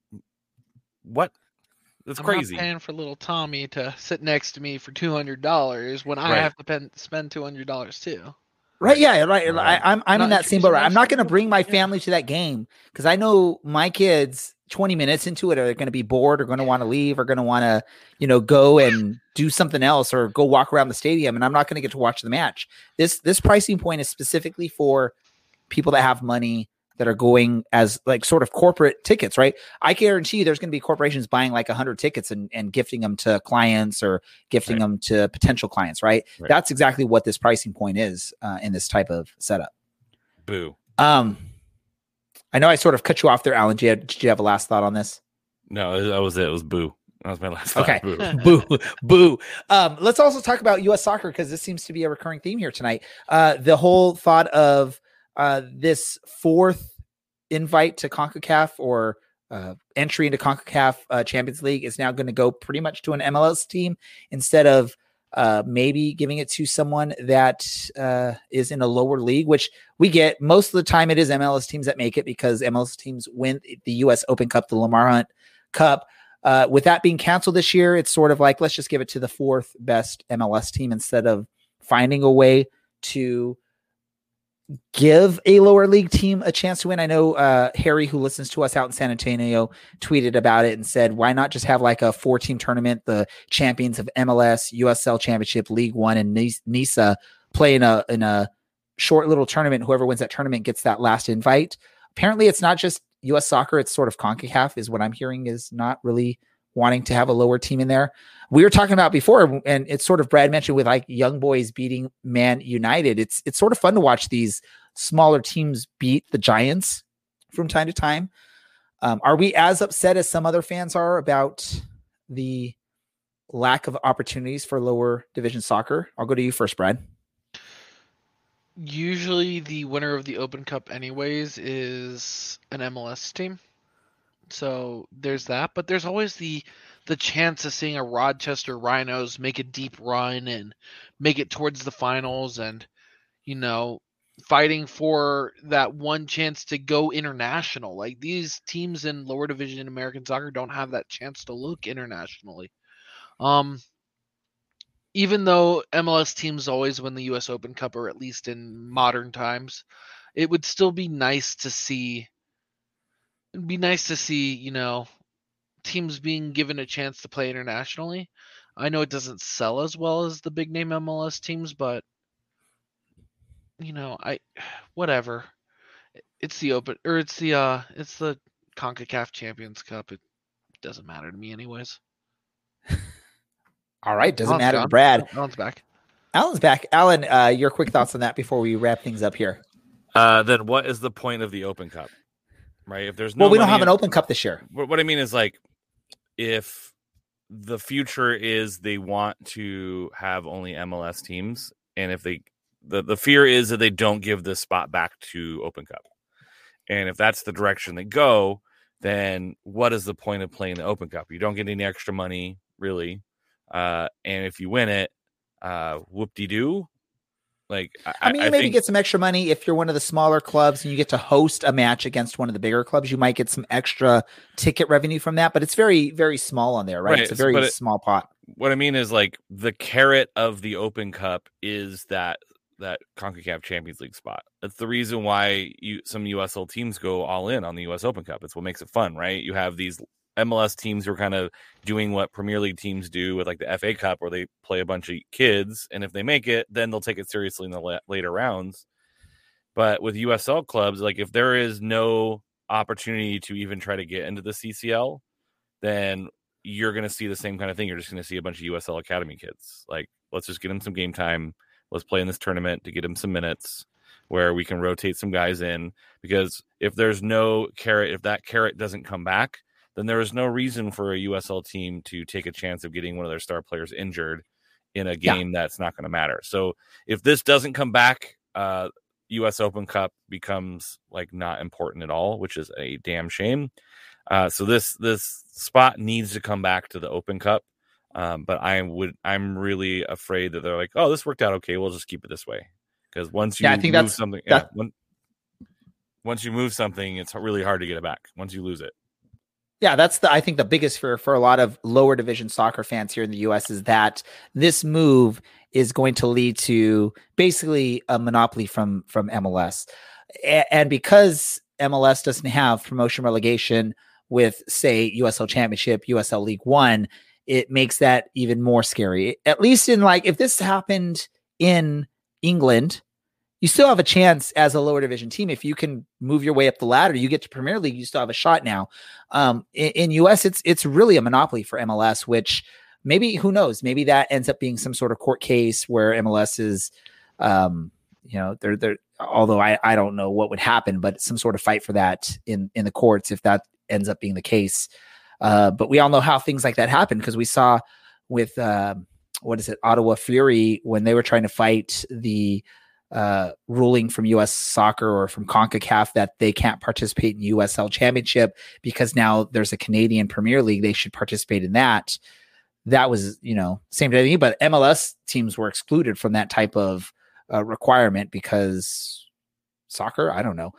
what that's I'm crazy. not paying for little Tommy to sit next to me for two hundred dollars when I Right. have to pen, spend two hundred dollars too. Right, yeah, right. Right. I, I'm I'm in that same boat. introducing I'm not going to bring my family to that game because I know my kids. 20 minutes into it are going to be bored or going to want to leave or going to want to you know go and do something else or go walk around the stadium and i'm not going to get to watch the match this this pricing point is specifically for people that have money that are going as like sort of corporate tickets right i guarantee you there's going to be corporations buying like 100 tickets and, and gifting them to clients or gifting Right. them to potential clients right? Right. that's exactly what this pricing point is uh, in this type of setup Boo. um i know i sort of cut you off there alan did you have, did you have a last thought on this No, that was it. It was boo. That was my last. thought. Okay. Boo. boo boo um let's also talk about us soccer because this seems to be a recurring theme here tonight uh the whole thought of uh this fourth invite to concacaf or uh, entry into CONCACAF uh, Champions League is now going to go pretty much to an MLS team instead of uh, maybe giving it to someone that uh, is in a lower league, which we get most of the time. It is MLS teams that make it because MLS teams win the U.S. Open Cup, the Lamar Hunt Cup. Uh, with that being canceled this year, it's sort of like let's just give it to the fourth best MLS team instead of finding a way to give a lower league team a chance to win. I know uh, Harry, who listens to us out in San Antonio, tweeted about it and said, "Why not just have like a four-team tournament? The champions of MLS, USL Championship, League One, and NISA play in a in a short little tournament. Whoever wins that tournament gets that last invite. Apparently, it's not just U.S. Soccer; it's sort of Concacaf, is what I'm hearing. Is not really wanting to have a lower team in there. We were talking about before, and it's sort of Brad mentioned with like young boys beating Man United. It's it's sort of fun to watch these smaller teams beat the Giants from time to time. Um, are we as upset as some other fans are about the lack of opportunities for lower division soccer? I'll go to you first, Brad. Usually, the winner of the Open Cup, anyways, is an MLS team. So there's that, but there's always the the chance of seeing a Rochester Rhinos make a deep run and make it towards the finals, and you know, fighting for that one chance to go international. Like these teams in lower division in American soccer don't have that chance to look internationally. Um, even though MLS teams always win the US Open Cup or at least in modern times, it would still be nice to see it'd be nice to see, you know, teams being given a chance to play internationally. I know it doesn't sell as well as the big name MLS teams, but you know, I whatever. It's the open or it's the uh it's the CONCACAF Champions Cup. It doesn't matter to me anyways. All right, doesn't Alan's matter, gone. Brad. Alan's back. Alan's back. Alan, uh, your quick thoughts on that before we wrap things up here. Uh, then what is the point of the Open Cup? Right? If there's no well, we don't have an Open Cup this year. what what I mean is like if the future is they want to have only MLS teams and if they the, the fear is that they don't give this spot back to Open Cup. And if that's the direction they go, then what is the point of playing the Open Cup? You don't get any extra money, really. Uh, and if you win it, uh, whoop de doo. Like, I, I mean, you I maybe think- get some extra money if you're one of the smaller clubs and you get to host a match against one of the bigger clubs. You might get some extra ticket revenue from that, but it's very, very small on there, right? Right, It's a very it- small pot. what I mean is like the carrot of the Open Cup is that that CONCACAF Champions League spot. That's the reason why you some USL teams go all in on the US Open Cup. It's what makes it fun, right? You have these MLS teams who are kind of doing what Premier League teams do with like the FA Cup, where they play a bunch of kids, and if they make it, then they'll take it seriously in the la- later rounds. But with USL clubs, like if there is no opportunity to even try to get into the CCL, then you're going to see the same kind of thing. You're just going to see a bunch of USL Academy kids. Like, let's just get them some game time. Let's play in this tournament to get them some minutes where we can rotate some guys in. Because if there's no carrot, if that carrot doesn't come back, then there is no reason for a USL team to take a chance of getting one of their star players injured in a Yeah. game that's not going to matter. So if this doesn't come back, uh, US Open Cup becomes like not important at all, which is a damn shame. Uh, so this this spot needs to come back to the Open Cup. Um, but I would I'm really afraid that they're like, oh, this worked out okay. We'll just keep it this way because once you Yeah, I think move that's- something, yeah, when, once you move something, it's really hard to get it back once you lose it. Yeah, that's the I think the biggest fear for a lot of lower division soccer fans here in the US is that this move is going to lead to basically a monopoly from from MLS. And because MLS doesn't have promotion relegation with say USL Championship, USL League 1, it makes that even more scary. At least in like if this happened in England, you still have a chance as a lower division team if you can move your way up the ladder. You get to Premier League, you still have a shot now. Um, in, in US, it's it's really a monopoly for MLS, which maybe who knows? Maybe that ends up being some sort of court case where MLS is, um, you know, they're they're. Although I I don't know what would happen, but some sort of fight for that in in the courts if that ends up being the case. Uh, but we all know how things like that happen because we saw with uh, what is it, Ottawa Fury when they were trying to fight the uh, ruling from U.S. Soccer or from CONCACAF that they can't participate in USL Championship because now there's a Canadian Premier League. They should participate in that. That was, you know, same thing. But MLS teams were excluded from that type of uh, requirement because soccer. I don't know.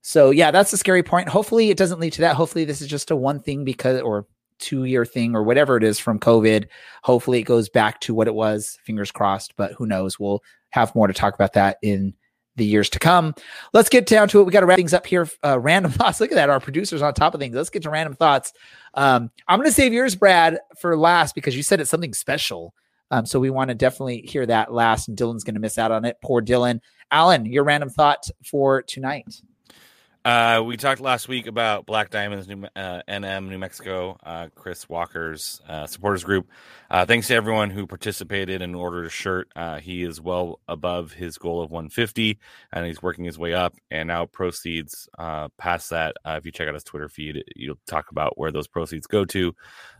So yeah, that's the scary point. Hopefully, it doesn't lead to that. Hopefully, this is just a one thing because or two year thing or whatever it is from COVID. Hopefully, it goes back to what it was. Fingers crossed. But who knows? We'll have more to talk about that in the years to come. Let's get down to it. We got to wrap things up here. Uh, random thoughts. Look at that. Our producers on top of things. Let's get to random thoughts. Um, I'm going to save yours, Brad, for last because you said it's something special. Um, so we want to definitely hear that last. And Dylan's going to miss out on it. Poor Dylan. Alan, your random thought for tonight. Uh, we talked last week about Black Diamonds, New, uh, NM, New Mexico, uh, Chris Walker's uh, supporters group. Uh, thanks to everyone who participated and ordered a shirt. Uh, he is well above his goal of 150, and he's working his way up. And now proceeds past that. If you check out his Twitter feed, you'll talk about where those proceeds go to.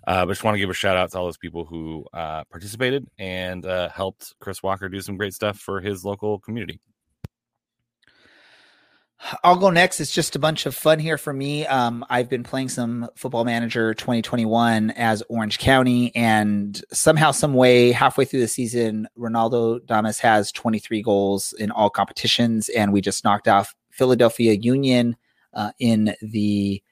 But just want to give a shout out to all those people who participated and helped Chris Walker do some great stuff for his local community. I'll go next. It's just a bunch of fun here for me. Um, I've been playing some Football Manager 2021 as Orange County, and somehow, some way, halfway through the season, Ronaldo Damus has 23 goals in all competitions, and we just knocked off Philadelphia Union uh, in the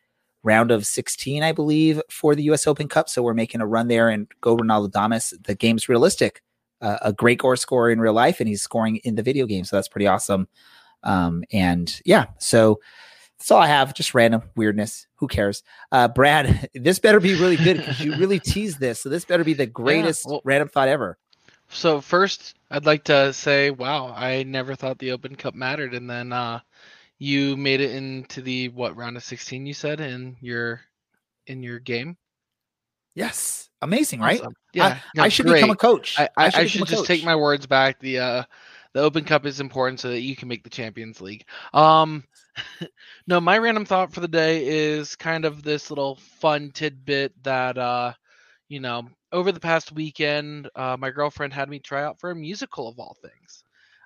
round of 16, I believe, for the U.S. Open Cup. So we're making a run there, and go Ronaldo Damus. The game's realistic. a, a great goal scorer in real life, and he's scoring in the video game. So that's pretty awesome. Um, and yeah, so that's all I have. Just random weirdness. Who cares? Uh, Brad, this better be really good because you really teased this. So this better be the greatest well- random thought ever. So first, I'd like to say, wow, I never thought the Open Cup mattered, and then uh, you made it into the what round of 16? You said in your in your game. Yes, amazing, right? Awesome. I- Yeah, no, I, should great. become a coach. I, I, I should a just take my words back. The uh, the Open Cup is important so that you can make the Champions League. Um, no, my random thought for the day is kind of this little fun tidbit that uh, you know, over the past weekend, uh, my girlfriend had me try out for a musical of all things.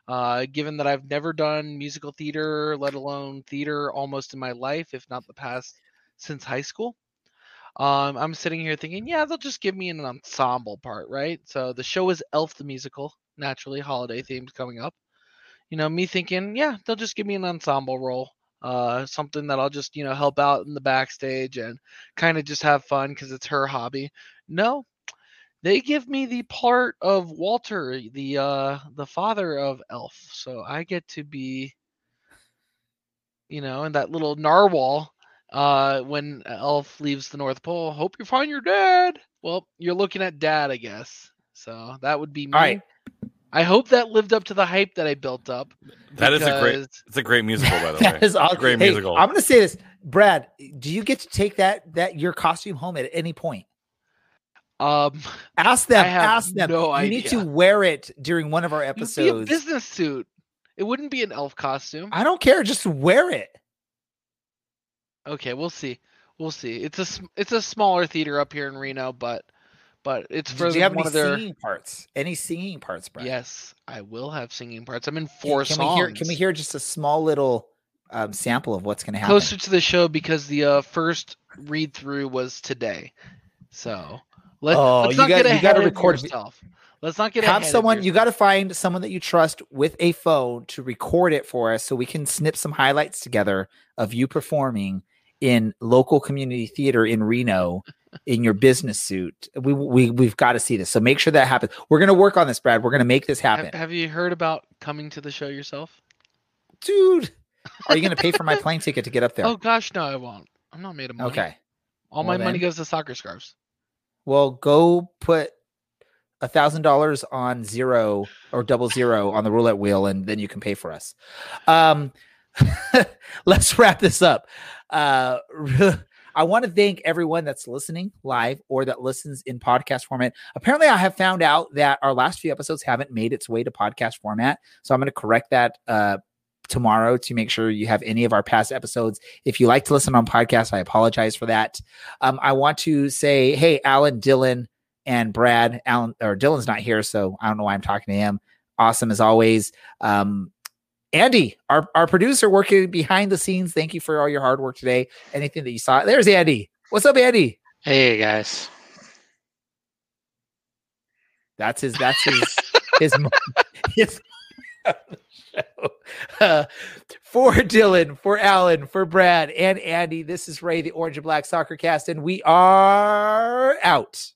Uh, given that I've never done musical theater, let alone theater, almost in my life, if not the past since high school. Um, I'm sitting here thinking, yeah, they'll just give me an ensemble part, right? So the show is Elf the Musical, naturally, holiday themes coming up. You know, me thinking, yeah, they'll just give me an ensemble role, uh, something that I'll just, you know, help out in the backstage and kind of just have fun because it's her hobby. No, they give me the part of Walter, the uh, the father of Elf, so I get to be, you know, in that little narwhal uh when elf leaves the north pole hope you find your dad well you're looking at dad i guess so that would be me All right. I hope that lived up to the hype that i built up That is a great. because- It's a great musical, by the way. That is awesome. Great Hey, musical. I'm going to say this, Brad. Do you get to take that that your costume home at any point? um Ask them. I have ask them. no you need to wear it during one of our it'd be a episodes. business suit it wouldn't be an elf costume I don't care. Just wear it. okay we'll see we'll see it's a it's a smaller theater up here in reno but but it's for Do you have one any of their singing parts? Any singing parts, Brad? yes i will have singing parts i'm in Can- four can songs We hear, can we hear just a small little um, sample of what's going to happen? closer to the show because the uh, first read through was today. So let, Oh, let's not got- get you ahead of record- yourself. Let's not get have someone you got to find someone that you trust with a phone to record it for us so we can snip some highlights together of you performing in local community theater in Reno in your business suit. We we we've got to see this. So make sure that happens. We're going to work on this, Brad. We're going to make this happen. Have, have you heard about coming to the show yourself? Dude, are you going to pay for my plane ticket to get up there? Oh gosh, no, I won't. I'm not made of money. okay. All Well my money goes to soccer scarves. Well, go put a thousand dollars on zero or double zero on the roulette wheel, and then you can pay for us. Um, let's wrap this up. Uh, I want to thank everyone that's listening live or that listens in podcast format. Apparently, I have found out that our last few episodes haven't made its way to podcast format, so I'm going to correct that uh, tomorrow to make sure you have any of our past episodes. If you like to listen on podcast, I apologize for that. Um, I want to say, hey, Alan, Dylan, and Brad. Alan or Dylan's not here, so I don't know why I'm talking to him. Awesome as always. Um, Andy, our, our producer working behind the scenes. Thank you for all your hard work today. Anything that you saw. There's Andy. What's up, Andy? Hey guys. That's his that's his his his show. Uh, for Dylan, for Alan, for Brad and Andy, this is Ray, the Orange and Black Soccer Cast, and we are out.